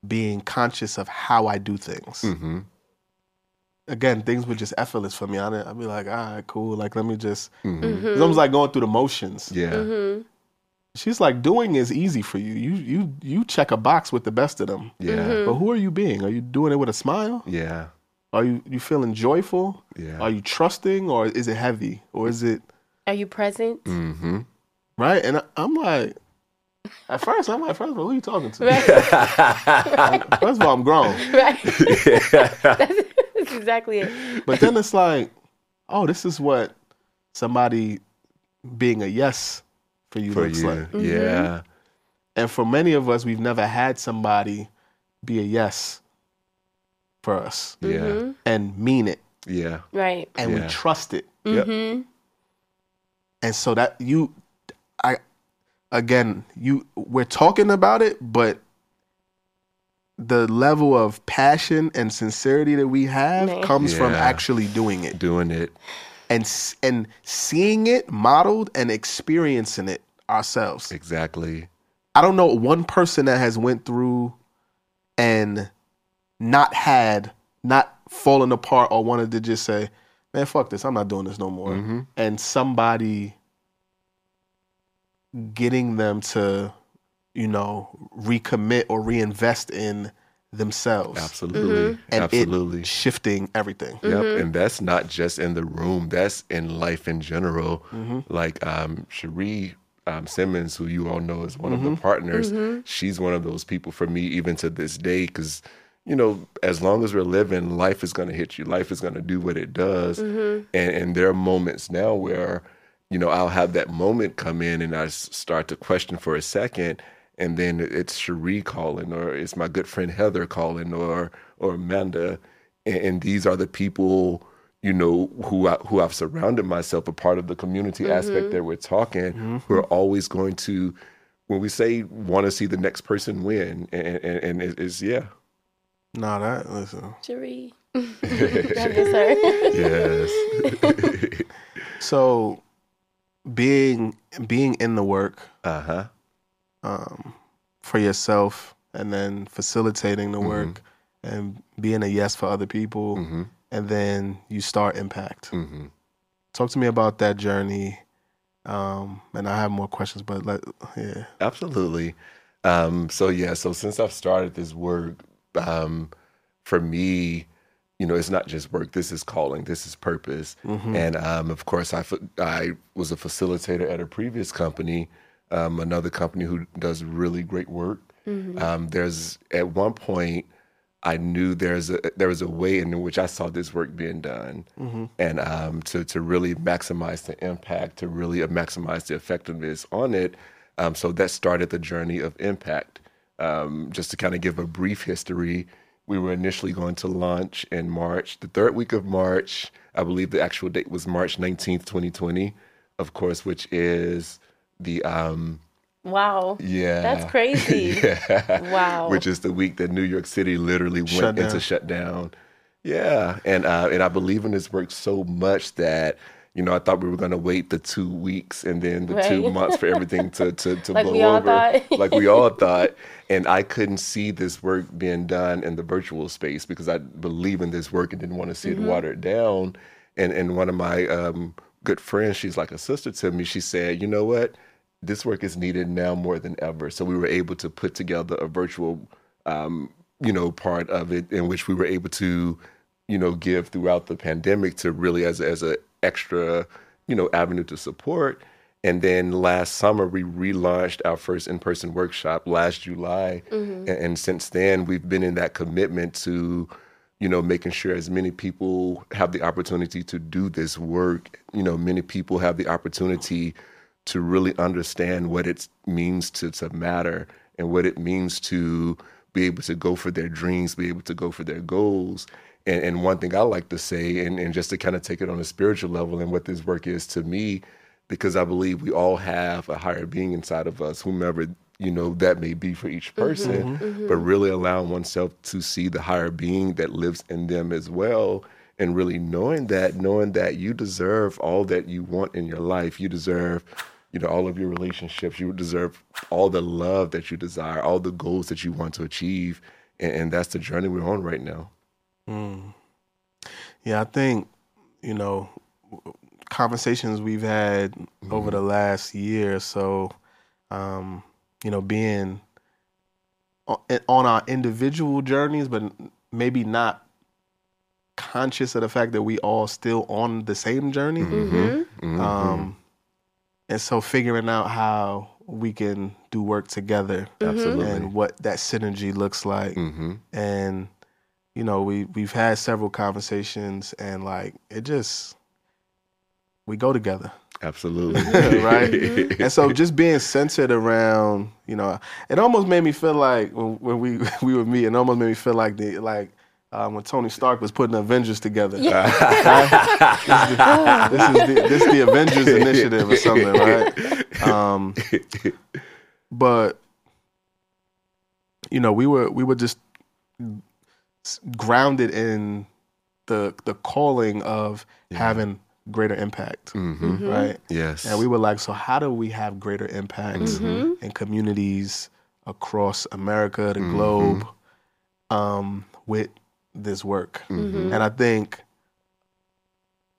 being conscious of how I do things. hmm Again, things were just effortless for me. I didn't, I'd be like, all right, cool. Like, let me just. hmm It's almost like going through the motions. Yeah. mm-hmm, She's like, doing is easy for you. You you you check a box with the best of them. Yeah. Mm-hmm. But who are you being? Are you doing it with a smile? Yeah. Are you you feeling joyful? Yeah. Are you trusting, or is it heavy, or is it are you present? hmm right? And I, I'm like, at first I'm like, first of all, who are you talking to? Right, First of all, I'm grown, right. that's, that's exactly it. but then it's like, oh, this is what somebody being a yes for you For looks you. like. Yeah. And for many of us, we've never had somebody be a yes for us Yeah. and mean it, Yeah. Right. and we trust it. Yep. Mm-hmm. and so that you i again you we're talking about it but the level of passion and sincerity that we have Man. comes from actually doing it Doing it. and and seeing it modeled and experiencing it ourselves Exactly. i don't know one person that has went through and not had not fallen apart or wanted to just say man fuck this i'm not doing this no more hmm and somebody getting them to you know recommit or reinvest in themselves Absolutely. and Absolutely. it shifting everything Yep, and that's not just in the room. That's in life in general. Mm-hmm. Like um, Cherie um, Simmons, who you all know is one Mm-hmm. of the partners, she's one of those people for me, even to this day, because you know, as long as we're living, life is going to hit you. Life is going to do what it does, and and there are moments now where you know I'll have that moment come in, and I start to question for a second, and then it's Cherie calling, or it's my good friend Heather calling, or or Amanda, and, and these are the people you know who I, who I've surrounded myself a part of the community aspect mm-hmm. that we're talking mm-hmm. who are always going to when we say want to see the next person win and and, and it- it's yeah. No that listen. Cherie. I miss yes. So being being in the work uh-huh. um, for yourself and then facilitating Mm-hmm. the work and being a yes for other people hmm and then you start impact. Hmm talk to me about that journey um, and i have more questions but let, yeah. Absolutely. Um, so yeah, so since I've started this work, um, for me, you know, it's not just work. This is calling. This is purpose. And um, of course, I I was a facilitator at a previous company, um, another company who does really great work. Um, there's at one point. I knew there's a there was a way in which I saw this work being done, and um, to to really maximize the impact, to really maximize the effectiveness on it. Um, so that started the journey of IIMPACT. Um, just to kind of give a brief history, we were initially going to launch in March. The third week of March, I believe the actual date was March 19th, 2020, of course, which is the um Wow. yeah. That's crazy. yeah. Wow. Which is the week that New York City literally went Shut into shutdown. Yeah. And uh and I believe in this work so much that you know, I thought we were going to wait the two weeks and then the two months for everything to to, to Like blow over, like we all thought. And I couldn't see this work being done in the virtual space because I believe in this work and didn't want to see Mm-hmm. it watered down. And and one of my um, good friends, she's like a sister to me. She said, "You know what? This work is needed now more than ever." So we were able to put together a virtual, um, you know, part of it in which we were able to, you know, give throughout the pandemic to really as as a extra, you know, avenue to support. And then last summer, we relaunched our first in person workshop last July. Mm-hmm. And, and since then, we've been in that commitment to, you know, making sure as many people have the opportunity to do this work. You know, many people have the opportunity to really understand what it means to, to matter and what it means to be able to go for their dreams, be able to go for their goals. And, and one thing I like to say, and, and just to kind of take it on a spiritual level and what this work is to me, because I believe we all have a higher being inside of us, whomever you know that may be for each mm-hmm. person, mm-hmm. Mm-hmm. but really allowing oneself to see the higher being that lives in them as well, and really knowing that, knowing that you deserve all that you want in your life, you deserve. You know, all of your relationships, you deserve all the love that you desire, all the goals that you want to achieve. And, and that's the journey we're on right now. Yeah, I think, you know, conversations we've had over the last year or so, um, you know, being on, on our individual journeys, but maybe not conscious of the fact that we all still on the same journey. Mm-hmm. Um, and so figuring out how we can do work together Absolutely. and what that synergy looks like. Hmm and you know we we've had several conversations and like it just we go together Absolutely. right and so just being centered around you know it almost made me feel like when, when we we would meet it almost made me feel like the like um, when Tony Stark was putting Avengers together. Right? this, is the, this is the Avengers initiative or something, right? Um, but you know, we were we were just s- grounded in the the calling of having greater impact, hmm right? Yes. And we were like, so how do we have greater impact in communities across America, the globe, um, with this work? And I think,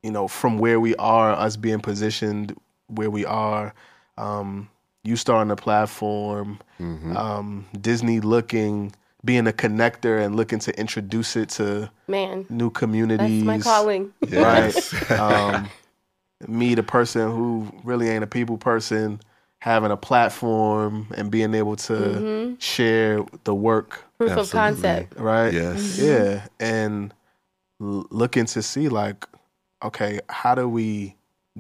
you know, from where we are, us being positioned where we are, um, you starting a platform, um, Disney looking, being a connector and looking to introduce it to Man, new that's my calling. Yes. right? um, me, the person who really ain't a people person, having a platform and being able to share the work, Proof of concept. right? Yes. Yeah, and l- looking to see like, okay, how do we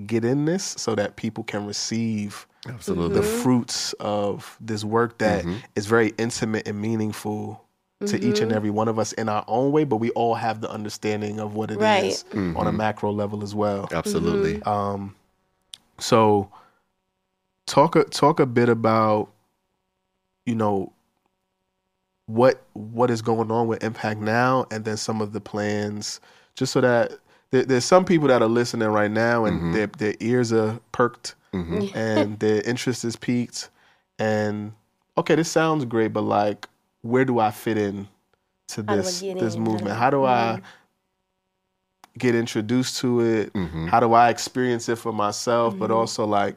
get in this so that people can receive Absolutely. the mm-hmm. fruits of this work that mm-hmm. is very intimate and meaningful to each and mm-hmm. every one of us in our own way, but we all have the understanding of what it is Right. on a macro level as well. Absolutely. Um, so talk a, talk a bit about you know what what is going on with IIMPACT now, and then some of the plans, just so that there, there's some people that are listening right now, and their their ears are perked, and their interest is peaked, and okay, this sounds great, but like, where do I fit in to How do I this this in? Movement? How do I get introduced to it? Mm-hmm. How do I experience it for myself? But also like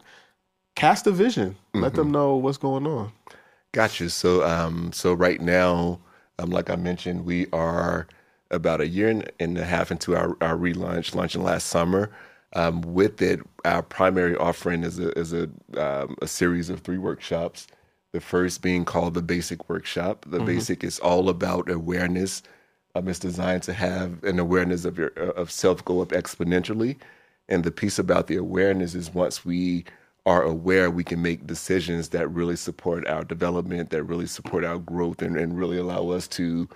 cast a vision. Let them know what's going on. Gotcha. So, um, so right now, um, like I mentioned, we are about a year and, a half into our, our relaunch, launching last summer. Um, with it, our primary offering is a is a um, a series of three workshops. The first being called the Basic Workshop. The Basic is all about awareness. Um, it's designed to have an awareness of your of self go up exponentially, and the piece about the awareness is once we are aware, we can make decisions that really support our development, that really support our growth, and, and really allow us to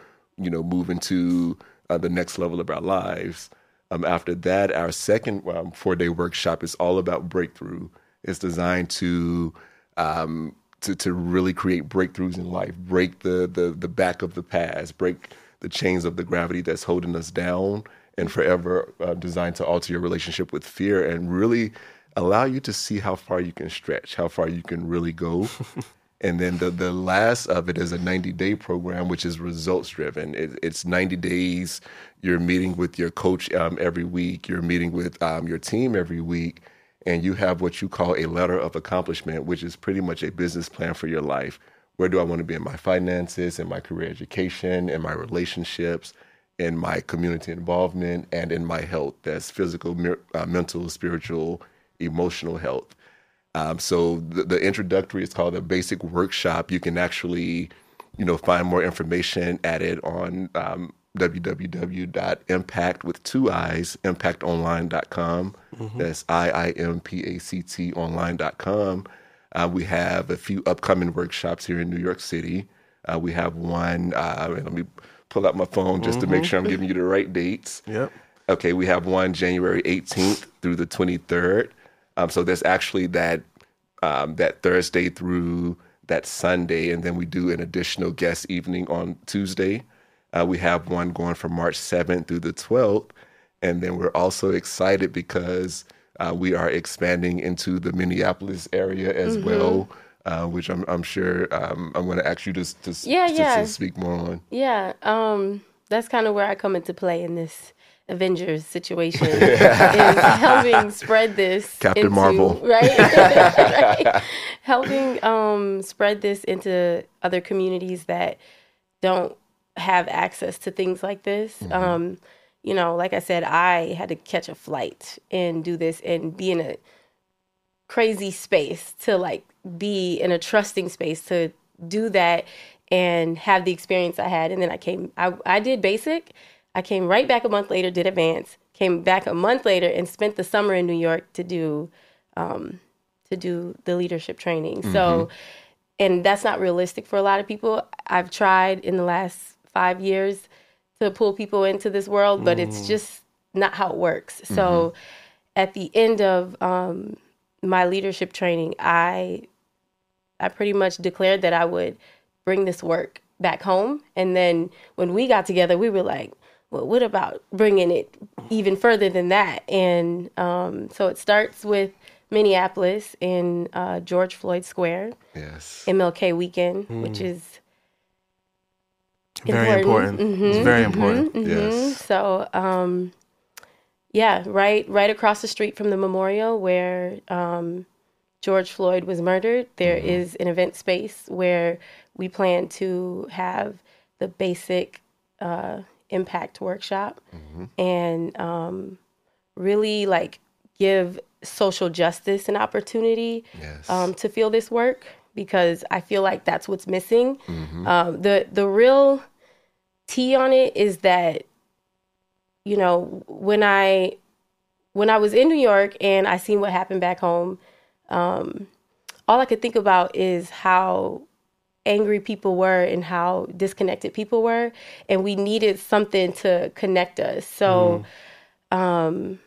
you know, move into uh, the next level of our lives. Um, after that, our second um, four day workshop is all about breakthrough. It's designed to um, to to really create breakthroughs in life, break the the the back of the past, break the chains of the gravity that's holding us down, and forever uh, designed to alter your relationship with fear and really allow you to see how far you can stretch, how far you can really go. and then the, the last of it is a 90 day program, which is results driven. It, it's 90 days. You're meeting with your coach um, every week, you're meeting with um, your team every week, and you have what you call a letter of accomplishment, which is pretty much a business plan for your life. Where do I want to be in my finances, in my career education, in my relationships? in my community involvement and in my health that's physical uh, mental spiritual emotional health. Um, so the, the, introductory is called a basic workshop. You can actually, you know, find more information at it on um, www.impact with two eyes impactonline.com. Mm-hmm. That's I I M P A C T online.com. Uh, we have a few upcoming workshops here in New York City. Uh, we have one. Uh, let me pull out my phone just mm-hmm. to make sure I'm giving you the right dates. Yep. Okay, we have one January 18th through the 23rd. Um, so there's actually that um, that Thursday through that Sunday, and then we do an additional guest evening on Tuesday. Uh, we have one going from March 7th through the 12th, and then we're also excited because uh, we are expanding into the Minneapolis area as mm-hmm. well. Uh, which I'm, I'm sure um, I'm going to ask you to to, yeah, to, yeah. to speak more on. Yeah, um, that's kind of where I come into play in this Avengers situation is helping spread this Captain into, Marvel, right? right? Helping um, spread this into other communities that don't have access to things like this. Mm-hmm. Um, you know, like I said, I had to catch a flight and do this and be in a crazy space to like be in a trusting space to do that and have the experience I had. And then I came, I, I did basic I came right back a month later, did advance, came back a month later, and spent the summer in New York to do um, to do the leadership training. Mm-hmm. So, and that's not realistic for a lot of people. I've tried in the last five years to pull people into this world, but mm. it's just not how it works. Mm-hmm. So, at the end of um, my leadership training, I I pretty much declared that I would bring this work back home. And then when we got together, we were like, well, what about bringing it even further than that? And um, so it starts with Minneapolis in uh, George Floyd Square. Yes. MLK weekend, mm. which is very important. important. Mm-hmm, it's very mm-hmm, important. Mm-hmm. Yes. So, um, yeah, right, right across the street from the memorial where um, George Floyd was murdered, there mm-hmm. is an event space where we plan to have the basic uh, impact workshop mm-hmm. and um, really like give social justice an opportunity yes. um, to feel this work because I feel like that's what's missing. Mm-hmm. Um, the the real tea on it is that you know when I when I was in New York and I seen what happened back home, um, all I could think about is how angry people were and how disconnected people were and we needed something to connect us so mm. um,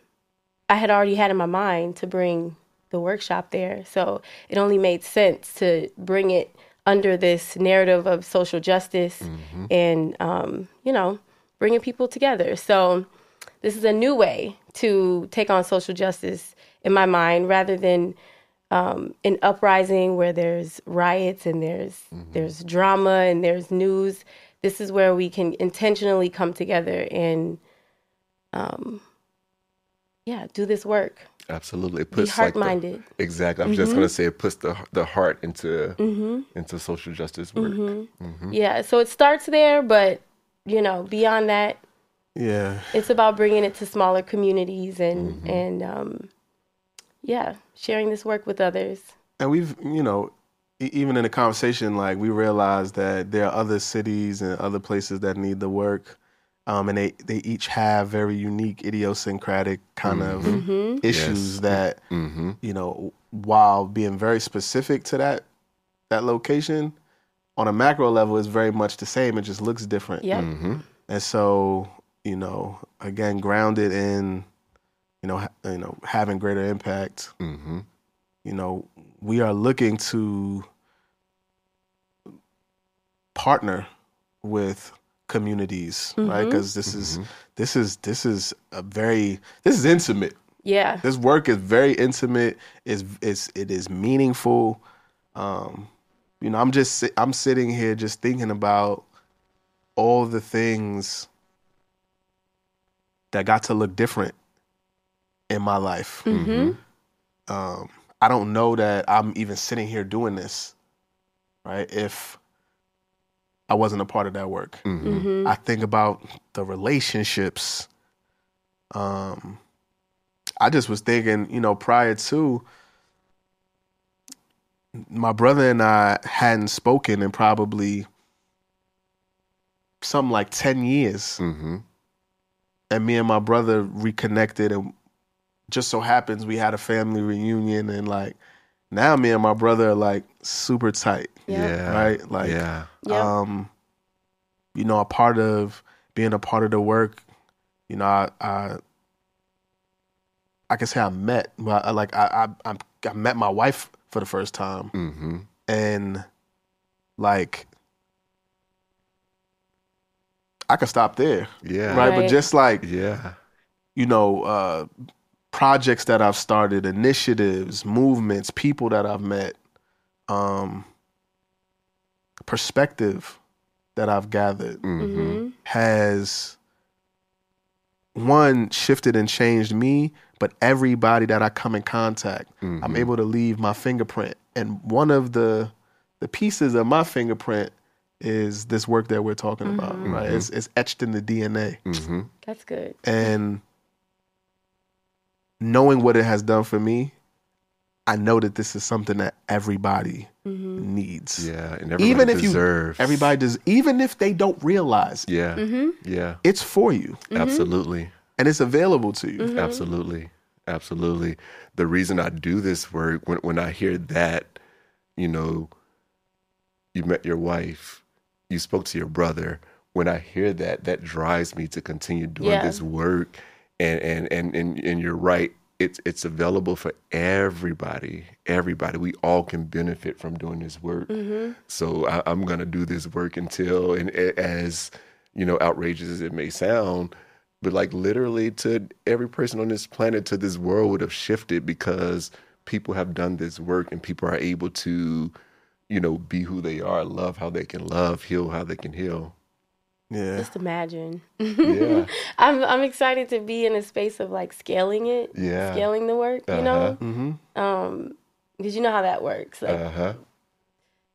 i had already had in my mind to bring the workshop there so it only made sense to bring it under this narrative of social justice mm-hmm. and um, you know bringing people together so this is a new way to take on social justice in my mind rather than um, an uprising where there's riots and there's mm-hmm. there's drama and there's news. This is where we can intentionally come together and, um, yeah, do this work. Absolutely, it puts heart-minded. Like the, exactly. I'm mm-hmm. just gonna say it puts the the heart into mm-hmm. into social justice work. Mm-hmm. Mm-hmm. Yeah, so it starts there, but you know, beyond that, yeah, it's about bringing it to smaller communities and mm-hmm. and um, yeah, sharing this work with others. And we've, you know, even in the conversation, like we realize that there are other cities and other places that need the work. Um, and they, they each have very unique, idiosyncratic kind mm-hmm. of mm-hmm. issues yes. that, mm-hmm. you know, while being very specific to that that location, on a macro level is very much the same. It just looks different. Yeah. Mm-hmm. and so you know, again, grounded in you know, ha- you know, having greater impact. Mm-hmm. You know, we are looking to partner with communities, right? Because this is this is this is a very this is intimate. Yeah. This work is very intimate. is is it is meaningful. Um, you know, I'm just I'm sitting here just thinking about all the things that got to look different in my life. Mm-hmm. Um, I don't know that I'm even sitting here doing this, right? If I wasn't a part of that work. Mm-hmm. I think about the relationships. Um, I just was thinking, you know, prior to my brother and I hadn't spoken in probably something like 10 years. Mm-hmm. And me and my brother reconnected, and just so happens we had a family reunion. And like now, me and my brother are like super tight, Yeah. Yeah. right? Like, yeah. Um, you know, a part of being a part of the work, you know, I, I, I can say I met, but I, like I, I, I, I met my wife for the first time, Mm-hmm. and like, I could stop there, Yeah. right? But just like Yeah. you know, uh, projects that I've started, initiatives, movements, people that I've met, um, perspective that I've gathered Mm-hmm. Mm-hmm. has one shifted and changed me, but everybody that I come in contact, I'm Mhm. able to leave my fingerprint. And one of the the pieces of my fingerprint is this work that we're talking about, right? It's, it's etched in the DNA. Mm-hmm. That's good. And knowing what it has done for me, I know that this is something that everybody Mm-hmm. needs. Yeah. And everybody Even if you- deserves. Everybody does, even if they don't realize Yeah. Mm-hmm. Yeah. it's for you Absolutely. and it's available to you. Mm-hmm. Absolutely. Absolutely. The reason I do this work, when, when I hear that, you know, you met your wife, you spoke to your brother. When I hear that, that drives me to continue doing Yeah. this work. And, and, and, and, and you're right. It's, it's available for everybody. Everybody. We all can benefit from doing this work. Mm-hmm. So I, I'm going to do this work until, and as you know, outrageous as it may sound, but like literally to every person on this planet, to this world would have shifted because people have done this work and people are able to, you know, be who they are, love how they can love, heal how they can heal. Yeah. Just imagine. Yeah. I'm I'm excited to be in a space of like scaling it, Yeah. scaling the work. You Uh-huh. know, Mm-hmm. um, because you know how that works. Like Uh huh.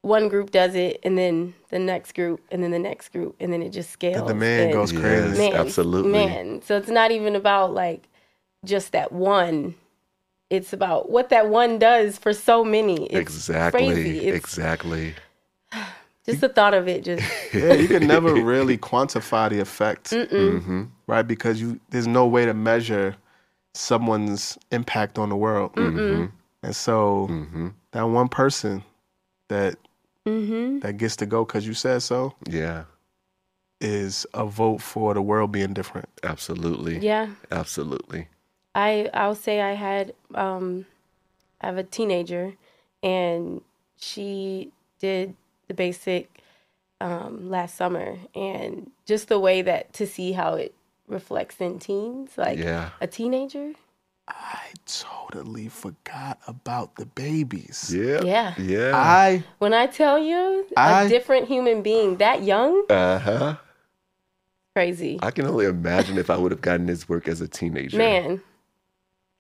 one group does it, and then the next group, and then the next group, and then it just scales. the man and- goes crazy. Yes, absolutely. Man, so it's not even about like just that one. It's about what that one does for so many. It's Exactly. Crazy. It's Exactly. just the thought of it. Just Yeah, you can never really quantify the effect, Mm-hmm. right? Because you there's no way to measure someone's impact on the world. Mm-hmm. And so Mm-hmm. that one person that hmm that gets to go because you said so Yeah. is a vote for the world being different. Absolutely. yeah. Absolutely. I I'll say I had um I have a teenager and she did the basic um last summer and just the way that to see how it reflects in teens like Yeah. a teenager I totally forgot about the babies. Yeah. Yeah. Yeah. I when I tell you I- a different human being that young Uh huh. crazy I can only imagine if I would have gotten this work as a teenager. man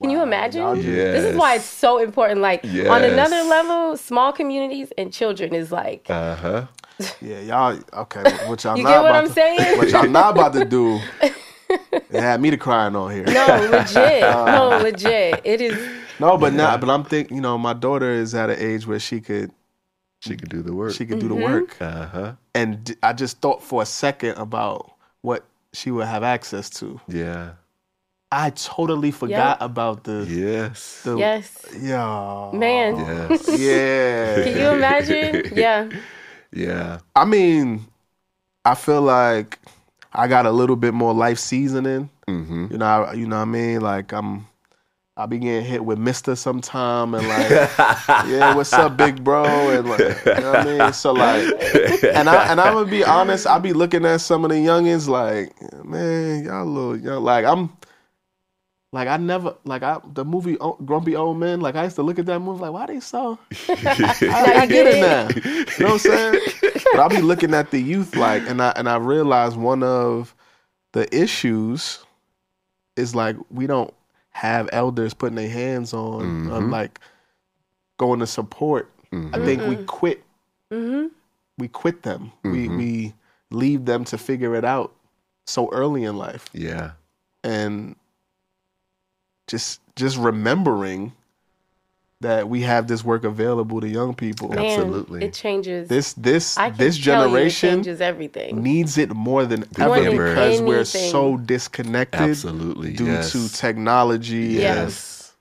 can you imagine y'all this is why it's so important like on another level small communities and children is like Uh huh. yeah, y'all okay. What y'all You not get what about I'm to, saying? What y'all not about to do? It had me to crying on here. No, legit. no, legit. It is. No, but not. But I'm thinking, you know, my daughter is at an age where she could She could do the work. she could do Mm-hmm. the work, Uh huh. and d- I just thought for a second about what she would have access to. Yeah. I totally forgot about the Yes. the Yes. yeah Man. Yes. yeah. Can you imagine? Yeah. Yeah. I mean, I feel like I got a little bit more life seasoning. Mm-hmm. You know, I, you know what I mean. Like I'm, I be getting hit with Mister sometime, and like, yeah, what's up, big bro? And like, you know what I mean. So like, and I and I'm gonna be honest. I be looking at some of the youngins like, man, y'all little young. Like I'm. Like I never like I the movie Grumpy Old Men. Like I used to look at that movie like, why they so? I, I get it now. You know what I'm saying? But I'll be looking at the youth like, and I and I realize one of the issues is like we don't have elders putting their hands on, on like going to support. I mm-hmm. think we mm-hmm. quit. We quit them. We we leave them to figure it out so early in life, Yeah. and just just remembering that we have this work available to young people. Man, Absolutely. it changes. This this I this tell you it generation changes everything. needs it more than More ever than because we're so disconnected Absolutely. due yes. to technology. Yes.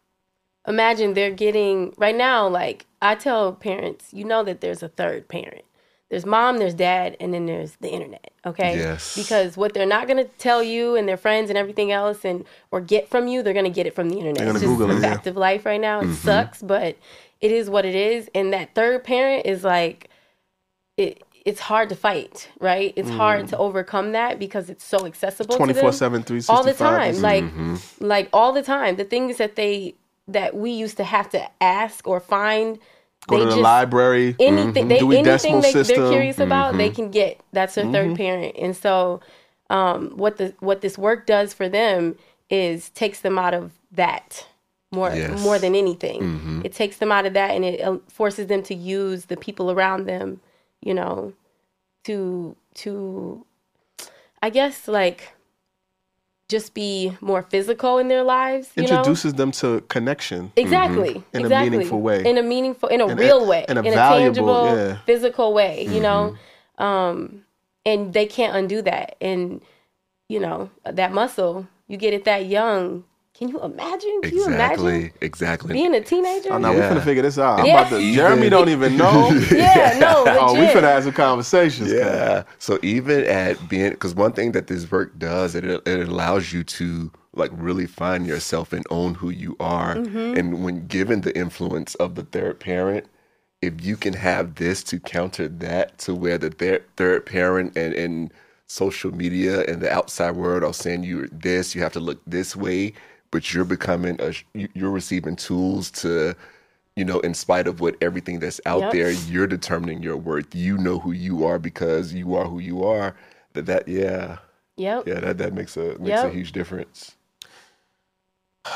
Imagine they're getting right now. Like I tell parents, you know that there's a third parent. There's mom, there's dad, and then there's the internet. Okay. Yes. Because what they're not gonna tell you and their friends and everything else, and or get from you, they're gonna get it from the internet. They're gonna Google it, yeah. of life right now. It Mm-hmm. sucks, but it is what it is. And that third parent is like, it. It's hard to fight, right? It's hard Mm. to overcome that because it's so accessible. to them 24/7, all the time like Mm-hmm. like all the time the things that they that we used to have to ask or find Go they to the just library. anything they, Dewey anything they, they're curious about Mm-hmm. they can get. That's their third parent. And so um what the what this work does for them is takes them out of that more Yes. more than anything. It takes them out of that and it uh, forces them to use the people around them you know to to i guess like just be more physical in their lives you know Introduces them to connection. Exactly. In a exactly. meaningful way. In a meaningful, in a In a- real way. in a in a valuable- tangible, yeah. physical way, you know? Mm-hmm. Um, and they can't undo that. And, you know, that muscle, you get it that young. Can you imagine? Can you imagine Exactly. being a teenager? Oh, no, we Yeah. finna figure this out. I'm Yeah. about to, Jeremy don't even know. yeah, no, legit. oh, we finna have some conversations. Yeah. So even at being, because one thing that this work does, it it allows you to like really find yourself and own who you are. Mm-hmm. And when given the influence of the third parent, if you can have this to counter that, to where the thir- third parent and and social media and the outside world are saying you're this, you have to look this way, but you're becoming a, you- you're receiving tools to you know, in spite of what everything that's out Yep. there, you're determining your worth. You know who you are because you are who you are. That that yeah, Yep. yeah, that that makes a makes a huge difference.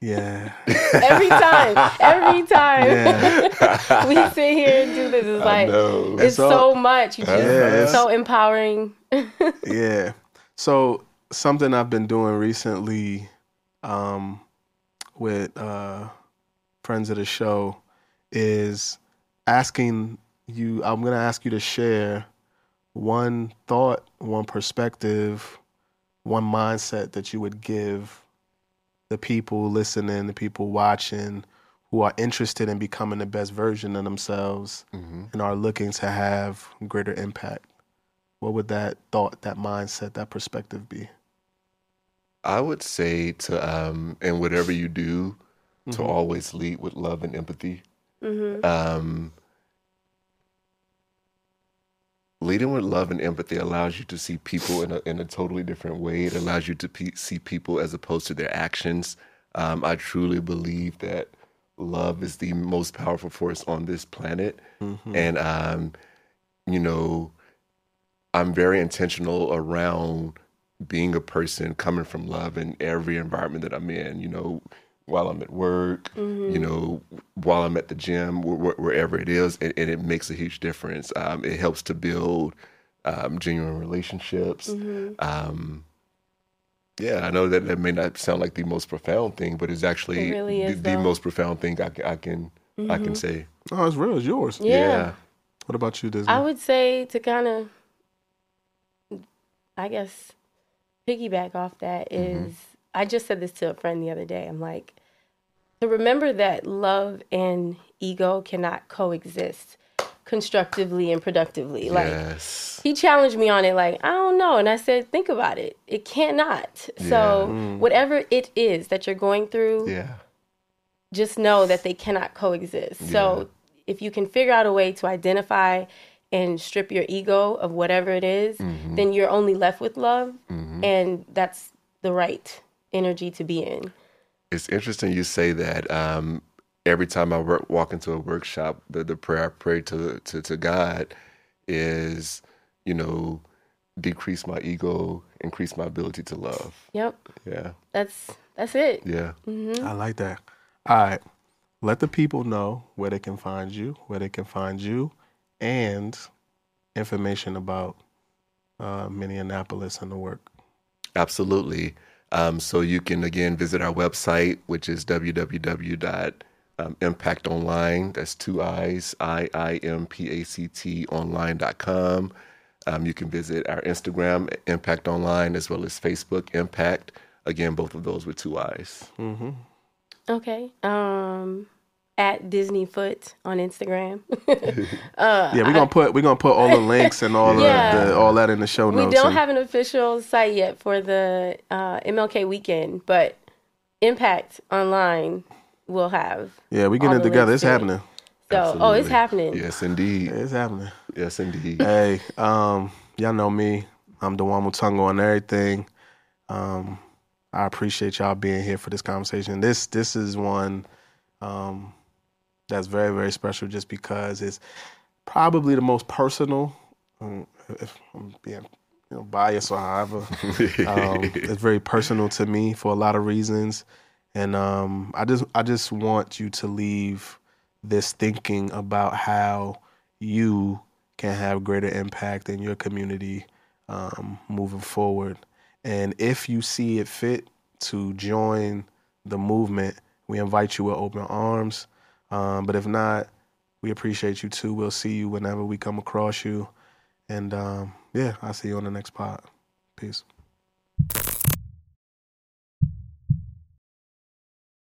Yeah. Every time. Every time. Yeah. we sit here and do this. It's like, know. it's So- so much. You just, Yeah, it's- so empowering. Yeah. So something I've been doing recently um, with uh, friends of the show is asking you. I'm going to ask you to share one thought, one perspective, one mindset that you would give the people listening, the people watching, who are interested in becoming the best version of themselves and are looking to have greater impact what would that thought, that mindset, that perspective be? I would say to um, and whatever you do, to always lead with love and empathy. Um, leading with love and empathy allows you to see people in a in a totally different way. It allows you to pe- see people as opposed to their actions. Um, I truly believe that love is the most powerful force on this planet, and um, you know, I'm very intentional around being a person coming from love in every environment that I'm in. You know, while I'm at work, you know, while I'm at the gym, wh- wh- wherever it is, and, and it makes a huge difference. Um, it helps to build um, genuine relationships. Um, yeah, I know that that may not sound like the most profound thing, but it's actually It really the, is, the though. most profound thing I can I can, I can say. Oh, it's real. It's yours. Yeah. What about you, Disney? I would say to kind of, I guess, piggyback off that mm-hmm. is, I just said this to a friend the other day. I'm like, to remember that love and ego cannot coexist. constructively and productively. Like yes. he challenged me on it like i don't know and i said think about it it cannot so mm. whatever it is that you're going through Yeah. just know that they cannot coexist so if you can figure out a way to identify and strip your ego of whatever it is, mm-hmm. then you're only left with love mm-hmm. and that's the right energy to be in It's interesting you say that. Um, every time I work, walk into a workshop, the, the prayer I pray to, to to God is, you know, decrease my ego, increase my ability to love. yep Yeah, that's that's it yeah. Mm-hmm. I like that. All right. Let the people know where they can find you, where they can find you, and information about uh, Minneapolis and the work. Absolutely. Um, so you can again visit our website, which is www.impactonline. That's two I's, I I M P A C T online.com. Um, you can visit our Instagram, IIMPACT Online, as well as Facebook, IIMPACT. Again, both of those with two I's. okay um at Disney Foote on instagram yeah, we're gonna put we're gonna put all the links and all Yeah. of the, all that in the show notes. We don't and- have an official site yet for the uh, MLK weekend, but IIMPACT Online will have. yeah, we all getting it together. It's to it. happening. So, oh, it's happening. Yes, indeed. It's happening. Yes, indeed. hey, um, y'all know me. I'm Dewane Mutunga on everything. Um, I appreciate y'all being here for this conversation. This this is one um, that's very very special, just because it's probably the most personal. Um, if I'm being you know biased or however, um, it's very personal to me for a lot of reasons, and um, I just I just want you to leave this thinking about how you can have greater impact in your community um, moving forward. And if you see it fit to join the movement, we invite you with open arms. Um, but if not, we appreciate you too. We'll see you whenever we come across you. And um, yeah, I'll see you on the next pod. Peace.